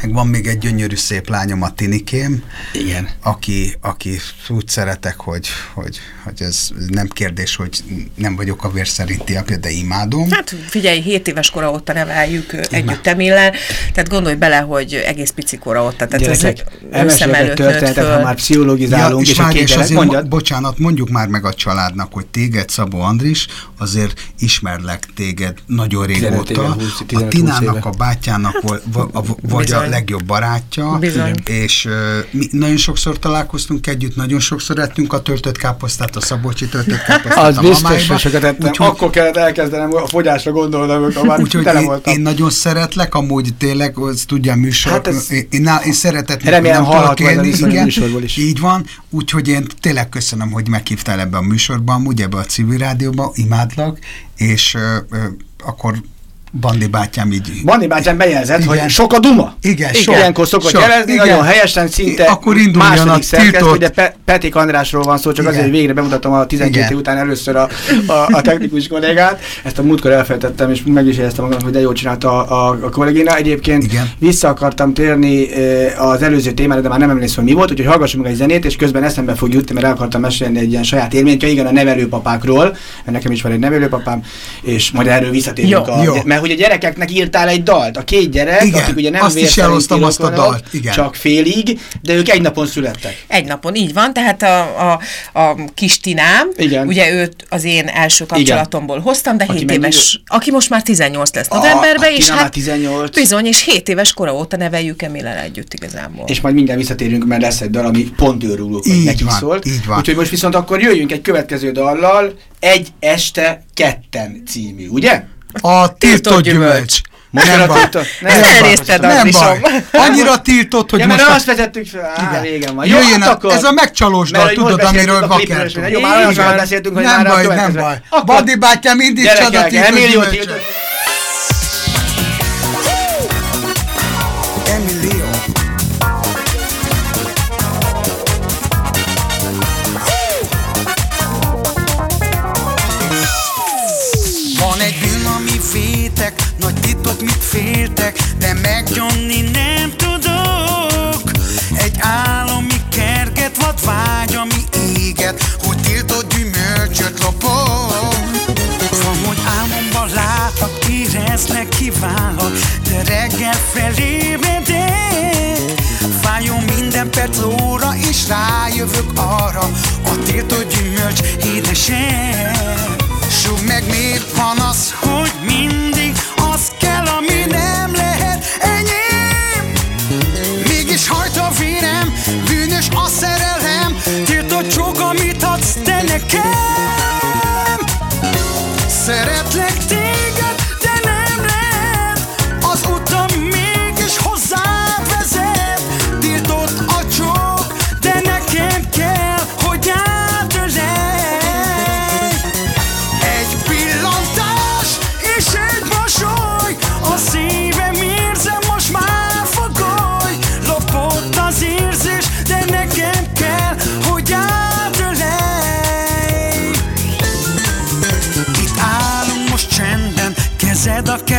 meg van még egy gyönyörű szép lányom, a Tinikém, Igen. aki, aki úgy szeretek, hogy, hogy, hogy ez nem kérdés, hogy nem vagyok a vér szerinti apja, de imádom. Hát figyelj, 7 éves kora óta neveljük együtt Emillel, tehát gondolj bele, hogy egész pici kora óta, tehát Gyerekek, nőtt történetet, ha már pszichológizálunk, és, és a várj, két és azért, mondjad. mo- bocsánat, mondjuk már meg a családnak, hogy téged, Szabó Andris, azért ismerlek téged nagyon 15 éve, régóta. 20, a 15-20 Tinának, a bátyának vo- vo- a- vagy a Bizony. legjobb barátja, Bizony. és uh, mi nagyon sokszor találkoztunk együtt, nagyon sokszor ettünk a töltött káposztát, a szabolcsi töltött Az biztos, hogy sokat ettem. Úgyhogy- Akkor kellett elkezdenem a fogyásra gondolni, amikor már Úgyhogy tele én, voltam. én nagyon szeretlek, amúgy tényleg, az tudja a műsor, Hát ez- én, én, én szeretet Remélem nem tudok élni, igen, is. így van, úgyhogy én tényleg köszönöm, hogy meghívtál ebbe a műsorba, amúgy ebbe a civil rádióba, imádlak, és ö, ö, akkor Bandi bátyám így... Bandi bátyám bejelzett, Igen. hogy sok a duma. Igen, Igen. sok. Ilyenkor szokott Sok. jelezni, Igen. nagyon helyesen, szinte Akkor második szerkesztő, ugye Pe Petik Andrásról van szó, csak Igen. azért, hogy végre bemutatom a 12 Igen. év után először a, a, a technikus kollégát. Ezt a múltkor elfelejtettem, és meg is éreztem magam, hogy de jól csinálta a, a, a kollégina. Egyébként Igen. vissza akartam térni az előző témára, de már nem emlékszem, hogy mi volt, úgyhogy hallgassunk meg egy zenét, és közben eszembe fog jutni, mert el akartam mesélni egy ilyen saját élményt, ja igen, a nevelőpapákról, mert nekem is van egy nevelőpapám, és majd erről visszatérünk. Jó. A, Jó. Mert hogy a gyerekeknek írtál egy dalt, a két gyerek, Igen, akik ugye nem azt is elosztom azt a dalt, igen. csak félig, de ők egy napon születtek. Egy napon, így van, tehát a, a, a kis Tinám, Igen. ugye őt az én első kapcsolatomból hoztam, de Aki 7 mennyi éves, aki most már 18 lesz a novemberben, és hát 18. bizony, és 7 éves kora óta neveljük Emilel együtt igazából. És majd mindjárt visszatérünk, mert lesz egy dal, ami pont őrülünk, hogy Így nekik van, szólt. így van. Úgyhogy most viszont akkor jöjjünk egy következő dallal, Egy este ketten című, ugye? A tiltott gyümölcs. Most Nem a nem Ezt baj. elnézted, Nem Andrisom. baj. Annyira tiltott, hogy Ja, most... mert a- azt vezettük fel, á, Igen. régen van. Jöjjön hát a- akkor- ez a megcsalós dal, most tudod, amiről a vakertünk. Jó, már olyan beszéltünk, hogy nem már a baj, nem baj. Akkor- Bandi bátyám mindig csoda Gyerekek, tiltott gyümölcsöt. Titok, mit féltek, de megnyomni nem tudok. Egy álom, mi kerget, vad vágy, ami éget, hogy tiltott gyümölcsöt lopok. Van, hogy álmomban látok, éreznek, kiválok, de reggel felébredek. Fájó minden perc óra, és rájövök arra, a tiltott gyümölcs édesebb. Súg meg miért van az, hogy mindig nekem. Szeretlek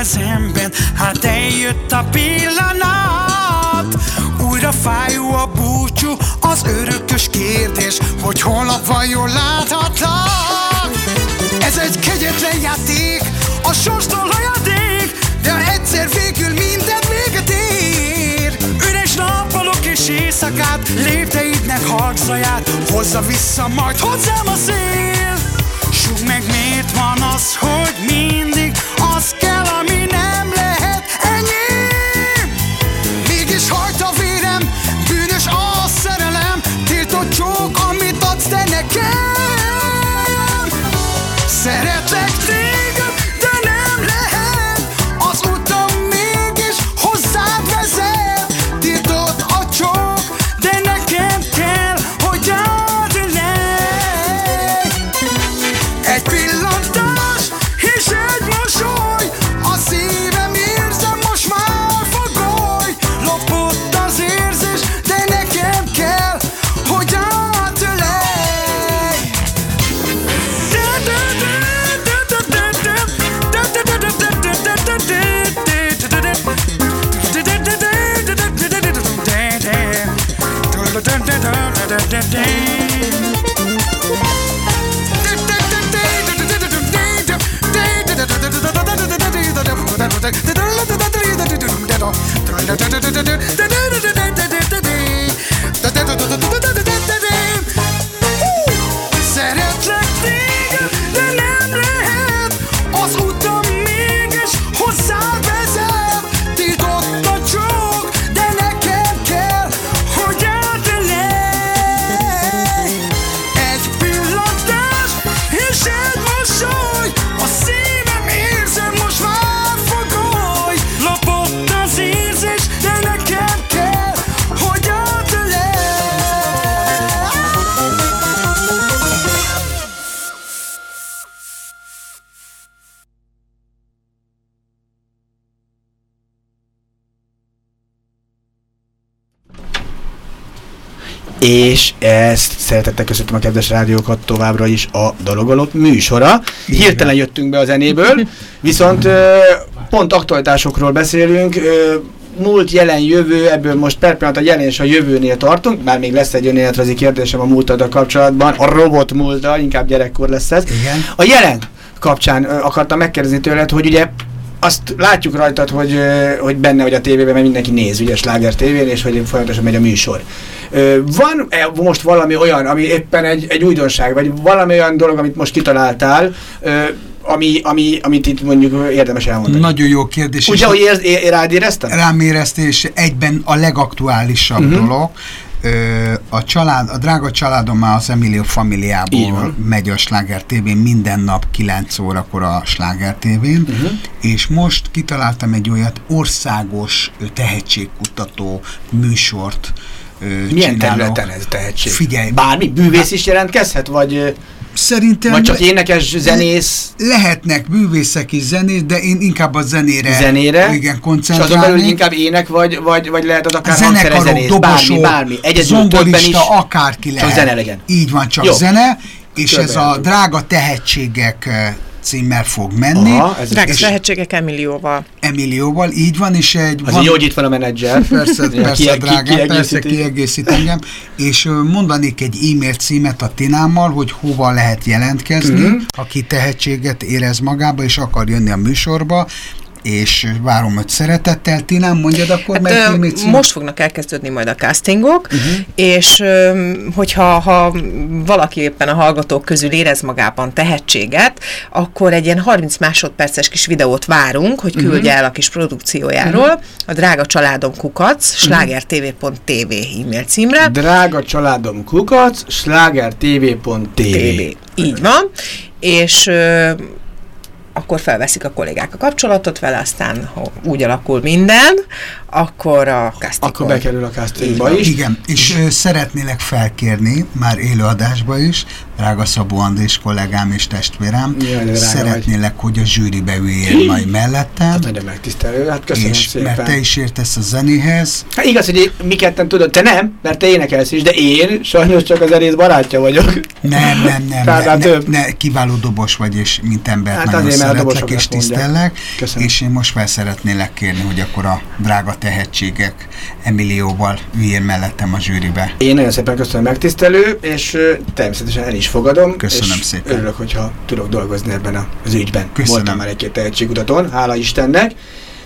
kezemben, hát eljött a pillanat. Újra fájó a búcsú, az örökös kérdés, hogy holnap vajon láthatlak. Ez egy kegyetlen játék, a sorstól hajadék, de egyszer végül minden véget ér. Üres nappalok és éjszakát, lépteidnek halkzaját, hozza vissza majd hozzám a szél. Súg meg miért van az, hogy mindig az kell, és ezt szeretettel köszöntöm a kedves rádiókat továbbra is a Dalogolok műsora. Hirtelen jöttünk be a zenéből, viszont pont aktualitásokról beszélünk, múlt, jelen, jövő, ebből most per pillanat a jelen és a jövőnél tartunk, már még lesz egy önéletrajzi kérdésem a múltaddal kapcsolatban, a robot múltdal, inkább gyerekkor lesz ez. Igen. A jelen kapcsán akartam megkérdezni tőled, hogy ugye azt látjuk rajtad, hogy, hogy benne vagy a tévében, mert mindenki néz, ugye Sláger tévén, és hogy folyamatosan megy a műsor. Van -e most valami olyan, ami éppen egy, egy újdonság, vagy valami olyan dolog, amit most kitaláltál, ami, ami, amit itt mondjuk érdemes elmondani? Nagyon jó kérdés. és Ugye, hogy érz, é, rád éreztem? rám érezte, és egyben a legaktuálisabb Mhm. uh-huh. dolog. Ö, a, család, a drága családom már az Emilio familiából megy a Sláger TV minden nap 9 órakor a Sláger TV-n, Mhm. uh-huh. és most kitaláltam egy olyat országos tehetségkutató műsort ö, Milyen csinálok. területen ez tehetség? Figyelj, Bármi, bűvész is jelentkezhet, vagy, szerintem vagy csak énekes, zenész, lehetnek művészek is zenét, de én inkább a zenére, zenére, igen, és azon belül inkább ének, vagy, vagy, vagy lehet az akár zenekarok, hangszerezenész, dobosok, bármi, bármi, egyedül, többen is. zongorista, akárki lehet. zene legyen. Így van, csak Jó. zene, és Körbe ez a drága tehetségek eh, címmel fog menni. Aha, ez Drága és tehetségek Emilióval. Emilióval, így van, és egy... Az jó, hogy itt van a menedzser. Persze, Ki- persze, ki- drágám, persze kiegészíti. kiegészít engem, és mondanék egy e-mail címet a Tinámmal, hogy hova lehet jelentkezni, Mhm. uh-huh. aki tehetséget érez magába, és akar jönni a műsorba, és várom őt szeretettel. Tinám, mondjad akkor, Hát, ö, e-mail cím? most fognak elkezdődni majd a castingok, Mhm. uh-huh. és ö, hogyha ha valaki éppen a hallgatók közül érez magában tehetséget, akkor egy ilyen 30 másodperces kis videót várunk, hogy küldje Mhm. el a kis produkciójáról a drága családom kukac, slágertv.tv e-mail címre. Drága családom kukac, slágertv.tv. TV. Így van. És ö, akkor felveszik a kollégák a kapcsolatot vele, aztán ha úgy alakul minden, akkor a castingon. Akkor bekerül a castingba is. Igen, és ö, szeretnélek felkérni, már élőadásba is, drága Szabó Andrés kollégám és testvérem, Jaj, szeretnélek, hogy a zsűribe üljél majd mellettem, Hát nagyon megtisztelő, hát köszönöm és szépen. mert te is értesz a zenéhez, Hát igaz, hogy mi ketten tudod, te nem, mert te énekelsz is, de én sajnos csak az erész barátja vagyok. Nem, nem, nem, ne, ne, ne, kiváló dobos vagy, és mint ember Hát nagyon azért, szeretlek és tisztellek, Köszönöm. és én most fel szeretnélek kérni, hogy akkor a drága tehetségek Emilióval üljél mellettem a zsűribe. Én nagyon szépen köszönöm megtisztelő, és természetesen el is fogadom. Köszönöm és szépen. Örülök, hogyha tudok dolgozni ebben az ügyben. Köszönöm. Voltam már egy-két tehetségutatón, hála Istennek.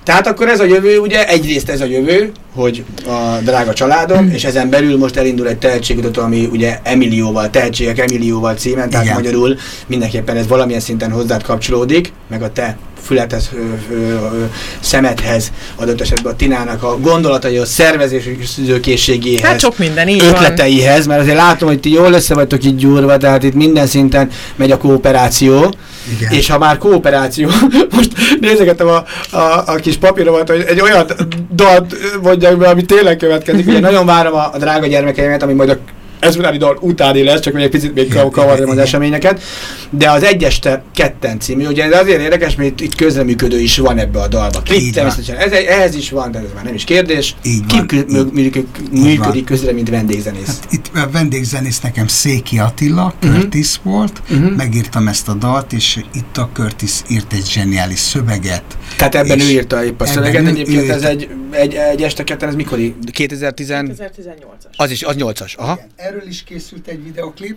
Tehát akkor ez a jövő, ugye egyrészt ez a jövő, hogy a drága családom, és ezen belül most elindul egy tehetségutató, ami ugye Emilióval, tehetségek Emilióval címen, tehát Igen. magyarul mindenképpen ez valamilyen szinten hozzád kapcsolódik, meg a te fülethez, ö, ö, ö, szemedhez, adott esetben a Tinának a gondolataihoz, szervezéskészségéhez, Hát sok minden, így van. ötleteihez, mert azért látom, hogy ti jól össze vagytok itt gyúrva, tehát itt minden szinten megy a kooperáció, Igen. és ha már kooperáció, most nézegetem a, a, a kis papíromat, hogy egy olyan dalt mondjak be, ami tényleg következik. Ugye nagyon várom a, a drága gyermekeimet, ami majd a ezutáni dal utáni lesz, csak még egy picit még kavarjam az eseményeket. De az egyeste ketten című, ugye ez azért érdekes, mert itt, közreműködő is van ebbe a dalba. Klip természetesen, ez, ehhez is van, de ez már nem is kérdés. Így Ki van, működik, működik közre, mint vendégzenész. Hát itt a vendégzenész nekem Széki Attila, Mhm. Curtis volt, Mhm. megírtam ezt a dalt, és itt a Curtis írt egy zseniális szöveget. Tehát ebben ő írta épp a szöveget. Egyébként ez egy, egy, egy este ketten, ez mikori? 2010... 2018-as. Az is, az 8-as. Aha. Igen, erről is készült egy videoklip,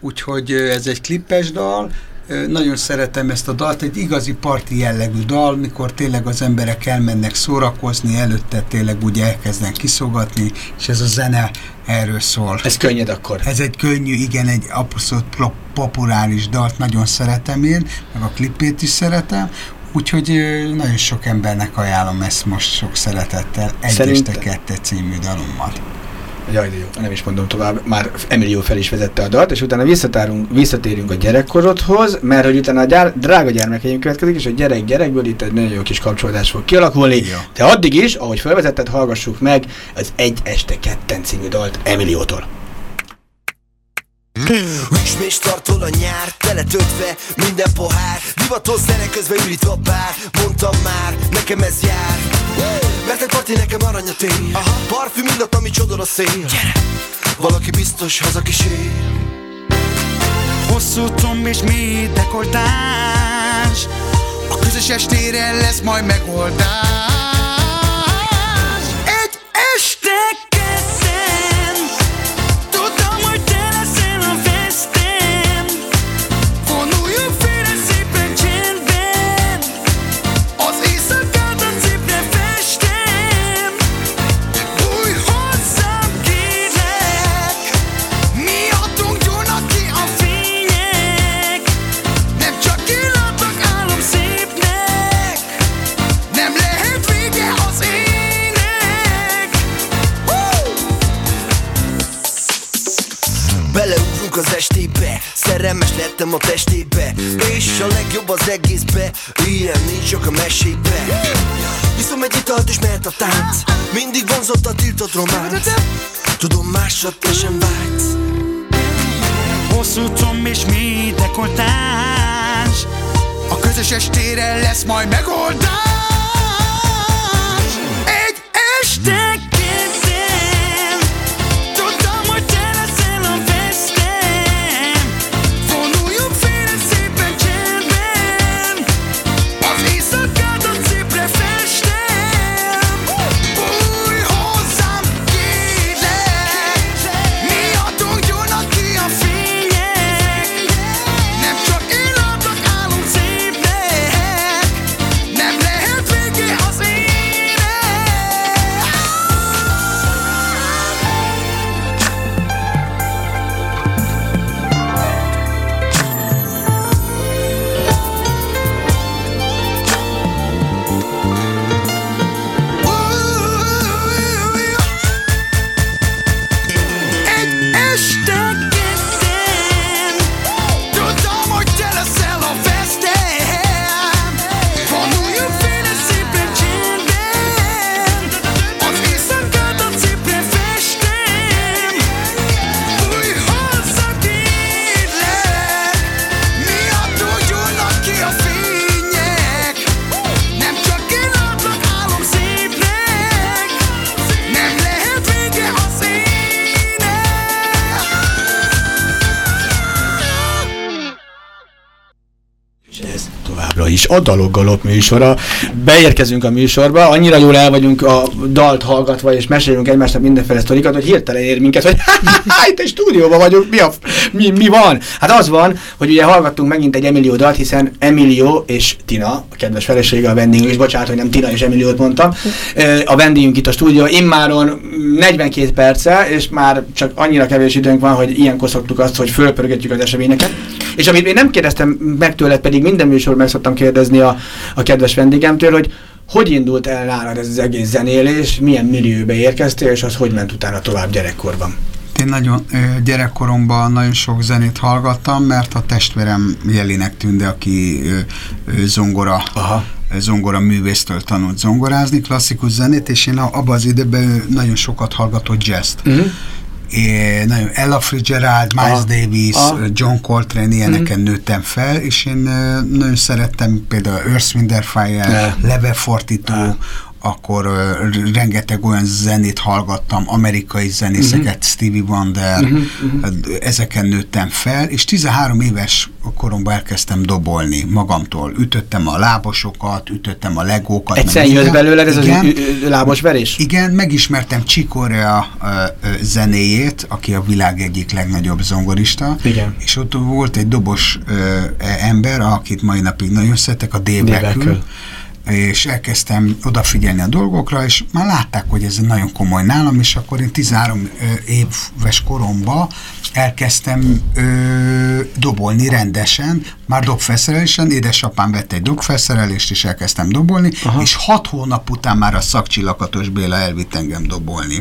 úgyhogy ez egy klippes dal, Nagyon szeretem ezt a dalt, egy igazi parti jellegű dal, mikor tényleg az emberek elmennek szórakozni, előtte tényleg úgy elkezdenek kiszogatni, és ez a zene erről szól. Ez könnyed akkor. Ez egy könnyű, igen, egy abszolút populáris dalt, nagyon szeretem én, meg a klipét is szeretem, úgyhogy nagyon sok embernek ajánlom ezt most sok szeretettel, Egy Szerintem- este kette című dalommal. Jaj, de jó, nem is mondom tovább, már Emilio fel is vezette a dalt, és utána visszatárunk, visszatérünk a gyerekkorodhoz, mert hogy utána a gyár, drága gyermekeim következik, és a gyerek gyerekből itt egy nagyon jó kis kapcsolódás fog kialakulni. Jó. De addig is, ahogy felvezetted, hallgassuk meg az Egy este ketten című dalt Emiliótól. Üsmés tartol a nyár, teletöltve minden pohár. Divatos zene közben ürít a pár Mondtam már, nekem ez jár. Mert egy parti nekem arany a tény Parfüm illat, ami csodol a szél Valaki biztos hazakísér. Hosszú comb és mély dekoltás. A közös estére lesz majd megoldás Szerelmes lettem a testébe És a legjobb az egészbe. Ilyen nincs csak a mesébe Viszom egy italt és mehet a tánc. Mindig vonzott a tiltott románc. Tudom másra te sem vágysz. Hosszú comb és mély dekoltás A közös estére lesz majd megoldás. Egy este a Daloggalop műsora. Beérkezünk a műsorba, annyira jól el vagyunk a dalt hallgatva, és mesélünk egymásnak mindenféle sztorikat, hogy hirtelen ér minket, hogy itt egy stúdióban vagyunk, mi, a, mi, mi van? Hát az van, hogy ugye hallgattunk megint egy Emilio dalt, hiszen Emilio és Tina, a kedves felesége a vendégünk, és bocsánat, hogy nem Tina és Emiliót mondtam, a vendégünk itt a stúdió, immáron 42 perce, és már csak annyira kevés időnk van, hogy ilyenkor szoktuk azt, hogy fölpörgetjük az eseményeket. És amit én nem kérdeztem meg tőled, pedig minden műsor meg szoktam kérdezni a, a kedves vendégemtől, hogy hogy indult el nálad ez az egész zenélés, milyen millióbe érkeztél, és az hogy ment utána tovább gyerekkorban? Én nagyon gyerekkoromban nagyon sok zenét hallgattam, mert a testvérem Jelinek Tünde, aki zongora, Aha. zongora művésztől tanult zongorázni, klasszikus zenét, és én abban az időben ő nagyon sokat hallgatott jazzt. Uh-huh. É, nagyon Ella Fitzgerald, Miles Aha. Davis, Aha. John Coltrane, ilyeneken nőttem fel, és én nagyon szerettem például Earth, Wind, Fire. Level 42, akkor r- rengeteg olyan zenét hallgattam, amerikai zenészeket, Stevie Wonder, ezeken nőttem fel, és 13 éves koromban elkezdtem dobolni magamtól. Ütöttem a lábosokat, ütöttem a legókat. Egyszerűen jött belőled ez az Igen. ü- lábos verés? Igen, megismertem Csikorea zenéjét, aki a világ egyik legnagyobb zongorista. Igen. És ott volt egy dobos e, ember, akit mai napig nagyon szeretek, a Beckl. És elkezdtem odafigyelni a dolgokra, és már látták, hogy ez nagyon komoly nálam, és akkor én 13 ö, éves koromban elkezdtem ö, dobolni rendesen, már dobfelszerelésen, édesapám vett egy dobfelszerelést, és elkezdtem dobolni, Aha. és hat hónap után már a szakcsillakatos Béla elvitt engem dobolni.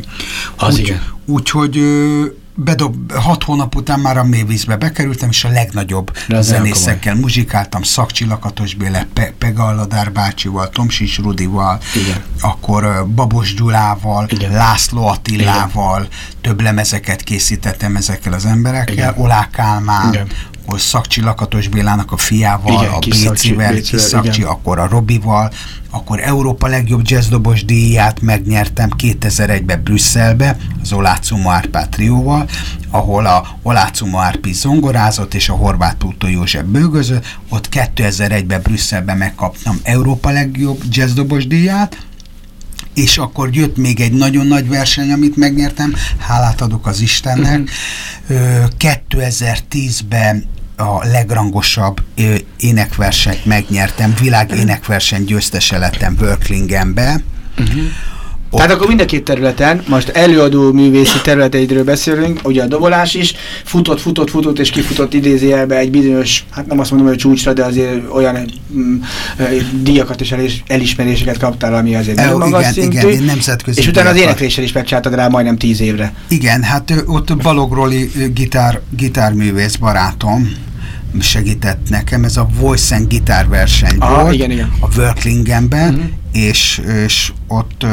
Az Úgy-. Úgyhogy ö, bedob, hat hónap után már a mélyvízbe bekerültem, és a legnagyobb De zenészekkel muzsikáltam, Szakcsillakatos Béle, Pe Pega Alladár bácsival, Tomsis Rudival, Igen. akkor Babos Gyulával, Igen. László Attilával, több lemezeket készítettem ezekkel az emberekkel, Igen. Olá Kálmán, Igen. Ahol Szakcsi Lakatos Bélának a fiával, Igen, a kis Bécivel, Bécivel, kis Szakcsi, igen. akkor a Robival, akkor Európa legjobb jazzdobos díját megnyertem 2001-ben Brüsszelbe, az Olácuma Árpád trióval, ahol a Olácuma Árpi zongorázott és a Horváth Pútó József bőgözött, ott 2001-ben Brüsszelben megkaptam Európa legjobb jazzdobos díját, és akkor jött még egy nagyon nagy verseny, amit megnyertem, hálát adok az Istennek. Ö, 2010-ben a legrangosabb énekversenyt megnyertem, világ énekverseny győztese lettem Worklingenbe. Tehát akkor mind a két területen, most előadó művészi területeidről beszélünk, ugye a dobolás is, futott, futott, futott és kifutott idézőjelbe egy bizonyos, hát nem azt mondom, hogy csúcsra, de azért olyan mm, díjakat és elis, elismeréseket kaptál, ami azért nagyon magas igen, szintű. igen, nemzetközi és utána az énekléssel is megcsináltad rá majdnem tíz évre. Igen, hát ott Balogroli gitár, gitárművész barátom segített nekem, ez a Voice and Gitár verseny Aha, volt igen, igen. a Worklingenben, Mhm. És, és ott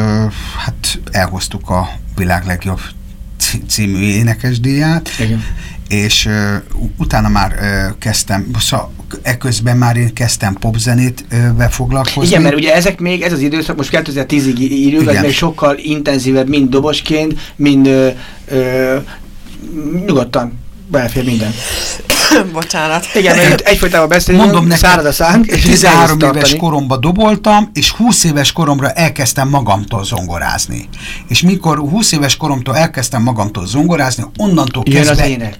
hát elhoztuk a világ legjobb cí- című énekesdíját, Igen. és utána már ö, kezdtem, szóval eközben már én kezdtem popzenét ö, befoglalkozni. Igen, mert ugye ezek még, ez az időszak, most 2010-ig írjuk, ez még sokkal intenzívebb, mind dobosként, mind ö, ö, nyugodtan belefér minden. Bocsánat. Igen, mert egyfolytában beszélünk, Mondom neked, szárad a szánk, és 13 nehéz éves koromban doboltam, és 20 éves koromra elkezdtem magamtól zongorázni. És mikor 20 éves koromtól elkezdtem magamtól zongorázni, onnantól Jön az kezdve ének.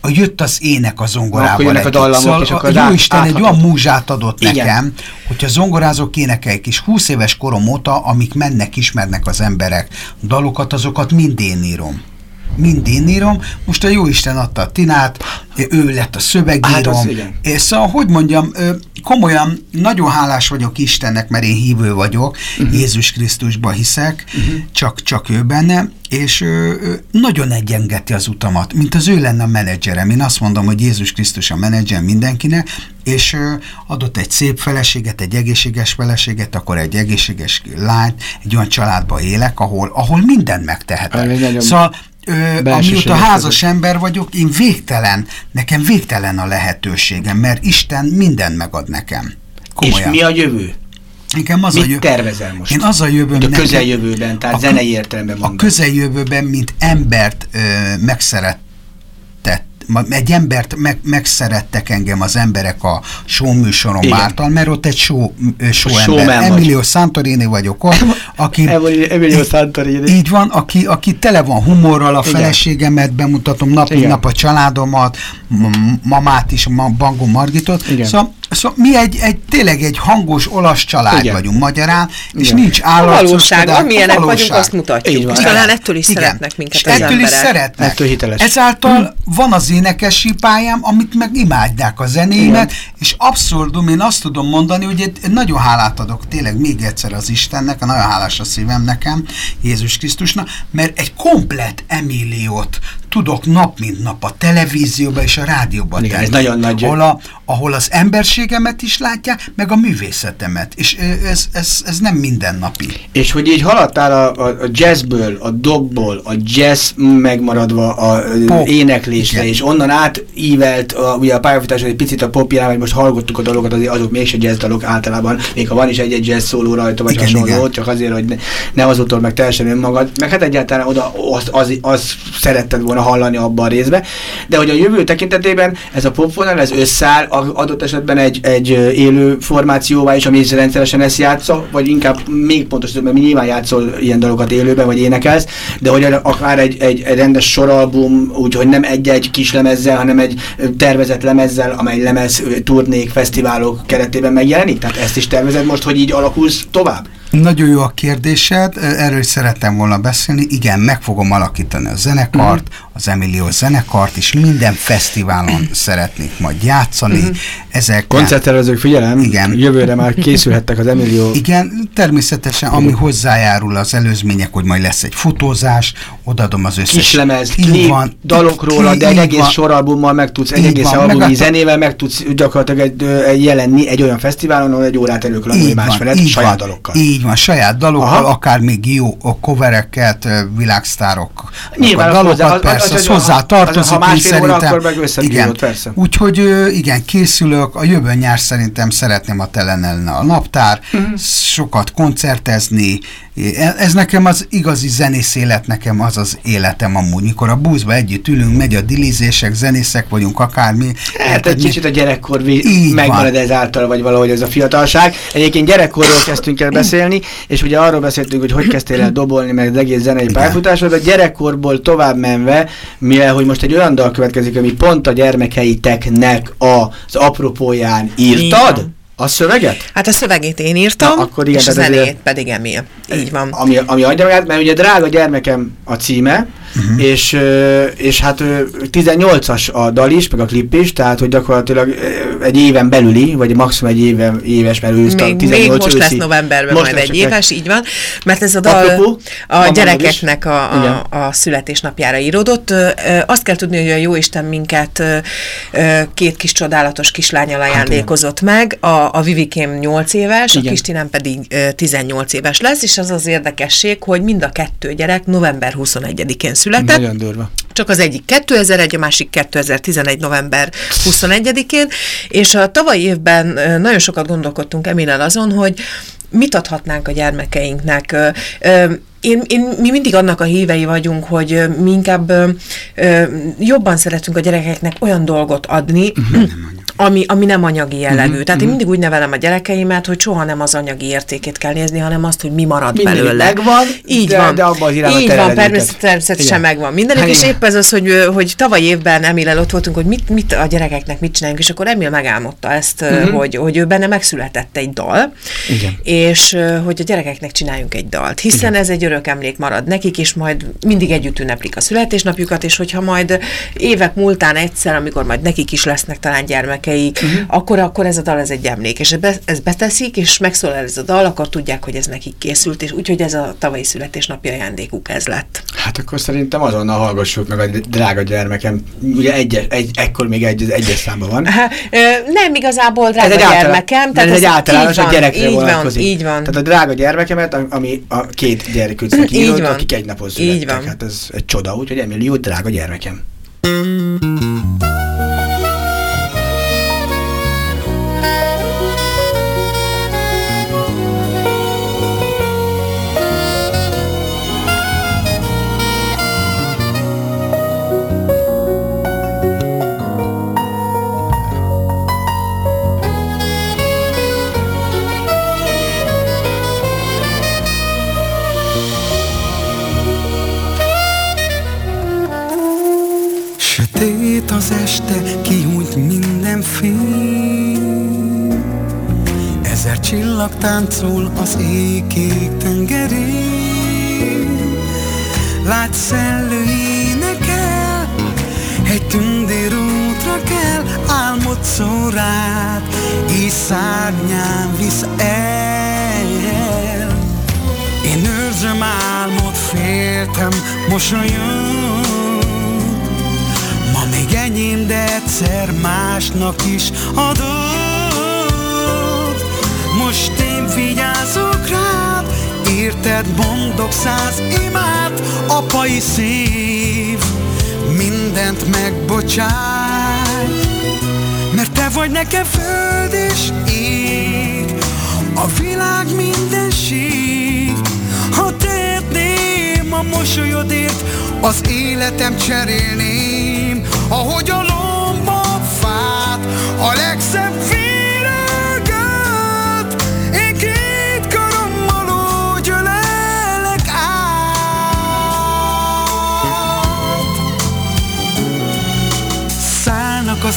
a, jött az ének a zongorával. Akkor a dallamok, szóval és akkor a az jó Isten egy áthatod. olyan múzsát adott Igen. nekem, hogyha zongorázok, énekeljek, és 20 éves korom óta, amik mennek, ismernek az emberek dalokat, azokat mind én írom. Mind én írom. Most a Jóisten adta a Tinát, ő lett a szövegírom. Hát. És szóval, hogy mondjam, komolyan nagyon hálás vagyok Istennek, mert én hívő vagyok, uh-huh. Jézus Krisztusba hiszek, uh-huh. csak, csak ő benne, és ö, nagyon egyengeti az utamat, mint az ő lenne a menedzserem. Én azt mondom, hogy Jézus Krisztus a menedzser mindenkinek, és ö, adott egy szép feleséget, egy egészséges feleséget, akkor egy egészséges lányt, egy olyan családba élek, ahol, ahol mindent megtehetek. Szóval Ö, amióta házas ember vagyok, én végtelen, nekem végtelen a lehetőségem, mert Isten mindent megad nekem. És Komolyan. mi a jövő? Nekem az a Mit jö... tervezel most? Én az a jövőm... Itt a közeljövőben, tehát a zenei értelemben A mondom. közeljövőben, mint embert ö, megszeretett, ma- egy embert meg, megszerettek engem az emberek a show műsorom Igen. által, mert ott egy show, show Showman ember. vagy. Emilio Santorini vagyok ott, aki... Emilio- Santorini. Így van, aki, aki tele van humorral, a Igen. feleségemet bemutatom nap, nap a családomat, mamát is, ma, Bangó Margitot. Igen. Szóval, szóval mi egy, egy, tényleg egy hangos olasz család Igen. vagyunk magyarán, és Igen. nincs A állatoskodás. valóság, a amilyenek vagyunk, valóság. azt mutatjuk. Talán ettől is Igen. szeretnek minket És az ettől is emberek. szeretnek. Ettől hiteles. Ezáltal van az énekesi pályám, amit meg imádják a zenéimet, és abszurdum, én azt tudom mondani, hogy egy, nagyon hálát adok tényleg még egyszer az Istennek, nagyon hálás a szívem nekem, Jézus Krisztusnak, mert egy komplet Emíliót tudok nap mint nap a televízióban és a rádióban Igen, tenni, ez nagyon nagy- ahol, a, ahol az emberségemet is látják, meg a művészetemet, és ez, ez, ez nem mindennapi. És hogy így haladtál a, a, a jazzből, a dobból, a jazz megmaradva a Pop, éneklésre, igen. és onnan átívelt a, ugye a pályafutásod egy picit a pop irány, vagy most hallgattuk a dalokat, azért azok mégse jazz dalok általában, még ha van is egy-egy jazz szóló rajta, vagy Igen, hasonló, igen. csak azért, hogy ne, ne azótól meg teljesen önmagad, meg hát egyáltalán oda az, az, az szeretted volna hallani abban a részbe, de hogy a jövő tekintetében ez a popvonal, ez összeáll adott esetben egy, egy élő formációvá is, ami rendszeresen ezt játsza, vagy inkább még pontosabban, mert mi nyilván játszol ilyen dalokat élőben, vagy énekelsz, de hogy akár egy, egy, egy rendes soralbum, úgyhogy nem egy-egy kis lemezzel, hanem egy tervezett lemezzel, amely lemez turnék, fesztiválok keretében megjelenik? Tehát ezt is tervezed most, hogy így alakulsz tovább? Nagyon jó a kérdésed, erről is szerettem volna beszélni. Igen, meg fogom alakítani a zenekart, Mhm. az Emilio zenekart, és minden fesztiválon szeretnék majd játszani. Ezek Koncerttervezők, figyelem, Igen. jövőre már készülhettek az Emilio Igen, természetesen, ami hozzájárul az előzmények, hogy majd lesz egy fotózás, odaadom az összes... kislemez, klip, van, dalok róla, de egy egész van. soralbummal meg tudsz, egy egész van, albumi meg a- zenével meg tudsz gyakorlatilag egy, jelenni egy olyan fesztiválon, ahol egy órát előkölni Így más van, felett, így saját dalokkal. Így van, saját dalokkal, Aha. akár még jó a covereket, ö, világsztárok. Nyilván a dalokat, hozzá- persze, az- az, az- hozzá tartozik, ha másfél én óra, szerintem. akkor meg összebírod, persze. Úgyhogy igen, készülök, a jövő nyár szerintem szeretném a telen a naptár, Mhm. sokat koncertezni, ez nekem az igazi zenész élet, nekem az az életem amúgy, mikor a búzba együtt ülünk, megy a dilizések, zenészek vagyunk, akármi. Hát egy kicsit a gyerekkor megmarad van. ezáltal, vagy valahogy ez a fiatalság. Egyébként gyerekkorról kezdtünk el beszélni, és ugye arról beszéltünk, hogy hogy kezdtél el dobolni, meg az egész zenei pályafutásod, a gyerekkorból tovább menve, mivel hogy most egy olyan dal következik, ami pont a gyermekeiteknek az apropóján írtad, Igen. A szöveget? Hát a szövegét én írtam, Na, akkor igen, és a zenét azért- pedig Emil. Így van. Ami, ami adja magát, mert ugye Drága gyermekem a címe, uh-huh. és, és hát ö, 18-as a dal is, meg a klip is, tehát hogy gyakorlatilag egy éven belüli, vagy maximum egy éve, éves, mert ő Még, 18 még most lesz őszi. novemberben Most majd lesz egy éves, így van, mert ez a dal Apropó, a gyerekeknek a, a, a születésnapjára íródott. Azt kell tudni, hogy a Jóisten minket két kis csodálatos kislányal ajándékozott meg, a, a Vivikém 8 éves, Igen. a Kistinám pedig ö, 18 éves lesz, és az az érdekesség, hogy mind a kettő gyerek november 21-én született. Nagyon durva. Csak az egyik 2001, a másik 2011. november 21-én, és a tavalyi évben nagyon sokat gondolkodtunk Emilel azon, hogy mit adhatnánk a gyermekeinknek. Én, én, mi mindig annak a hívei vagyunk, hogy mi inkább ö, ö, jobban szeretünk a gyerekeknek olyan dolgot adni, ami, ami nem anyagi jellegű. Tehát én mindig úgy nevelem a gyerekeimet, hogy soha nem az anyagi értékét kell nézni, hanem azt, hogy mi marad Minden belőle. megvan, így de- van. de abba az Így van, természetesen, megvan mindenük, Hát és épp ez az, hogy, hogy tavaly évben Emilel ott voltunk, hogy mit, mit a gyerekeknek mit csináljunk, és akkor Emil megálmodta ezt, uh-huh. hogy, hogy ő benne megszületett egy dal, Igen. És hogy a gyerekeknek csináljunk egy dalt, hiszen Igen. ez egy örök emlék marad nekik, és majd mindig együtt ünneplik a születésnapjukat, és hogyha majd évek múltán egyszer, amikor majd nekik is lesznek talán gyermekeik, uh-huh. akkor, akkor ez a dal ez egy emlék, és be, ez beteszik, és megszólal ez a dal, akkor tudják, hogy ez nekik készült, és úgyhogy ez a tavalyi születésnapi ajándékuk ez lett. Hát akkor szerintem azonnal hallgassuk meg a drága gyermekem. Ugye egy, egy, ekkor még egy, egyes számban van. Nem igazából drága ez egy általán- gyermekem. de ez egy általános, így a gyerekre így van, vonatkozik. Így van. Tehát a drága gyermekemet, ami a két gyerekücnek Így írott, akik egy napon Így születtek. van. Hát ez egy csoda, úgyhogy Emilió, drága gyermekem. Sötét Ezer csillag táncol az éjkék tengerén Lágy szellő énekel, egy tündér útra kell Álmod szól rád, és szárnyán visz el. Én őrzöm álmot, féltem, mosolyom Ma még enyém, de egyszer másnak is adod vigyázok rád, érted, mondok száz imát Apai szív. Mindent megbocsáj Mert te vagy nekem föld és ég. A világ mindenség Ha tehetném a mosolyodért Az életem cserélném. Ahogy a lomba fát A legszebb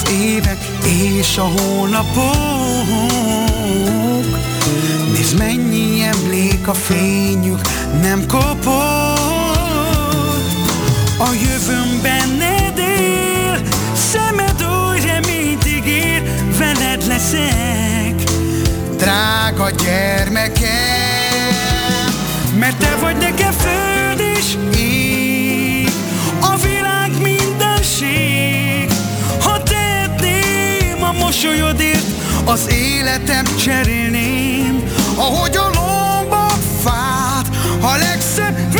az évek és a hónapok. Nézd mennyi emlék a fényük nem kopott. A jövőm benned él Szemed oly reményt ígér Veled leszek. Drága gyermekem Mert te vagy nekem föld és ég mosolyodért az életem cserélném, ahogy a lombok fát, a legszebb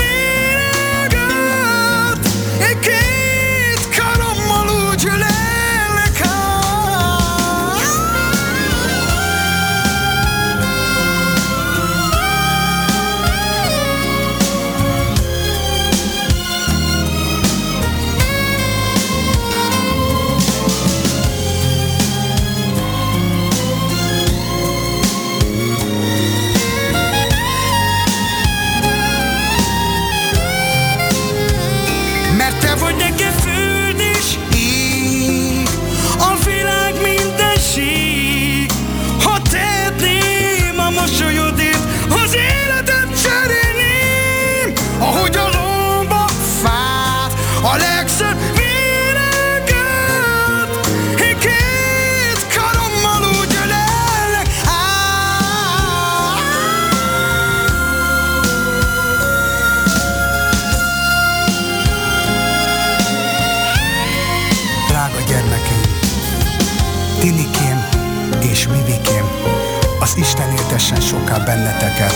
benneteket.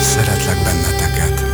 Szeretlek benneteket.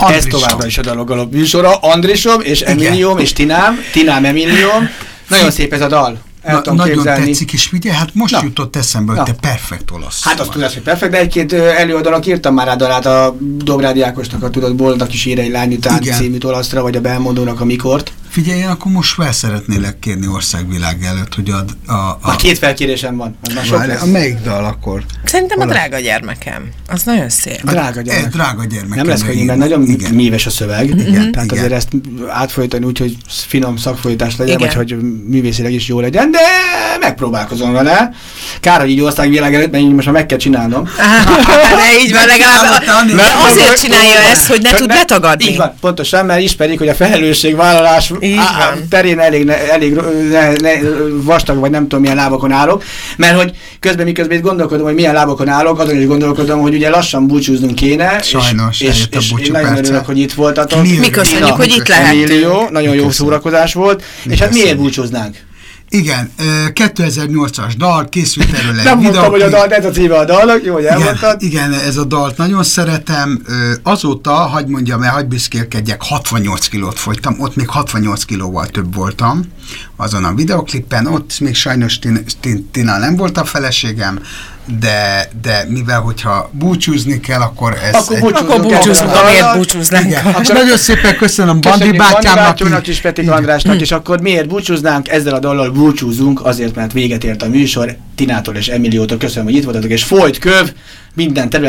Ez Andrisom. továbbra is a daloggalop műsora. Andrisom és Emilium és Tinám. Tinám Emilium. Nagyon szép ez a dal. El Na, tudom nagyon képzelni. tetszik, és figyelj, hát most Na. jutott eszembe, hogy Na. te perfekt olasz Hát azt tudod, hogy perfekt, de egy-két előadónak írtam már rá dalát a Dobrádi Ákosnak, a tudod, Boldnak is ír egy lány után Igen. című olaszra, vagy a Belmondónak a Mikort. Figyelj, akkor most fel szeretnélek kérni országvilág előtt, hogy a... a, a, A két felkérésem van, már sok Várj, a melyik dal akkor? Szerintem a Olasz. drága gyermekem. Az nagyon szép. Drága Egy gyermek. drága gyermek. Nem lesz könnyű, mert nagyon Igen. míves a szöveg. Igen, Tehát igen. azért ezt átfolytani úgy, hogy finom szakfolytás legyen, Igen. vagy hogy művészileg is jó legyen, de megpróbálkozom vele. Kár, hogy így országvilág előtt, mert így most már meg kell csinálnom. De így van, legalább azért csinálja ezt, hogy ne tud letagadni. Így van, pontosan, mert ismerik, hogy a felelősségvállalás Így á- á- van. terén elég, elég ne, ne, vastag, vagy nem tudom milyen lábakon állok, mert hogy közben miközben itt gondolkodom, hogy milyen lábakon állok, azon is gondolkodom, hogy ugye lassan búcsúznunk kéne, Sajnos, és, és, és én nagyon örülök, hogy itt voltatok. Mi köszönjük, hogy itt lehettünk. Emilio, nagyon jó szórakozás volt, és hát miért búcsúznánk? Igen, ö, 2008-as dal, készült erről egy Nem mondtam, hogy a videoklip. dal, ez a címe a dalnak, jó, hogy Igen, elmondtad. igen, ez a dalt nagyon szeretem. Azóta, hagy mondjam el, hagy büszkélkedjek, 68 kilót fogytam, ott még 68 kilóval több voltam azon a videoklippen, ott még sajnos Tin- Tin- Tina nem volt a feleségem, de, de mivel, hogyha búcsúzni kell, akkor ez... Akkor egy- búcsúzzunk, Akkor búcsúzunk, amiért búcsúznánk. Igen, és nagyon szépen köszönöm Bandi Köszönjük bátyámnak. bátyámnak is, Petik Andrásnak, és akkor miért búcsúznánk? Ezzel a dallal búcsúzunk, azért, mert véget ért a műsor. Tinától és Emiliótól köszönöm, hogy itt voltatok, és folyt köv minden terület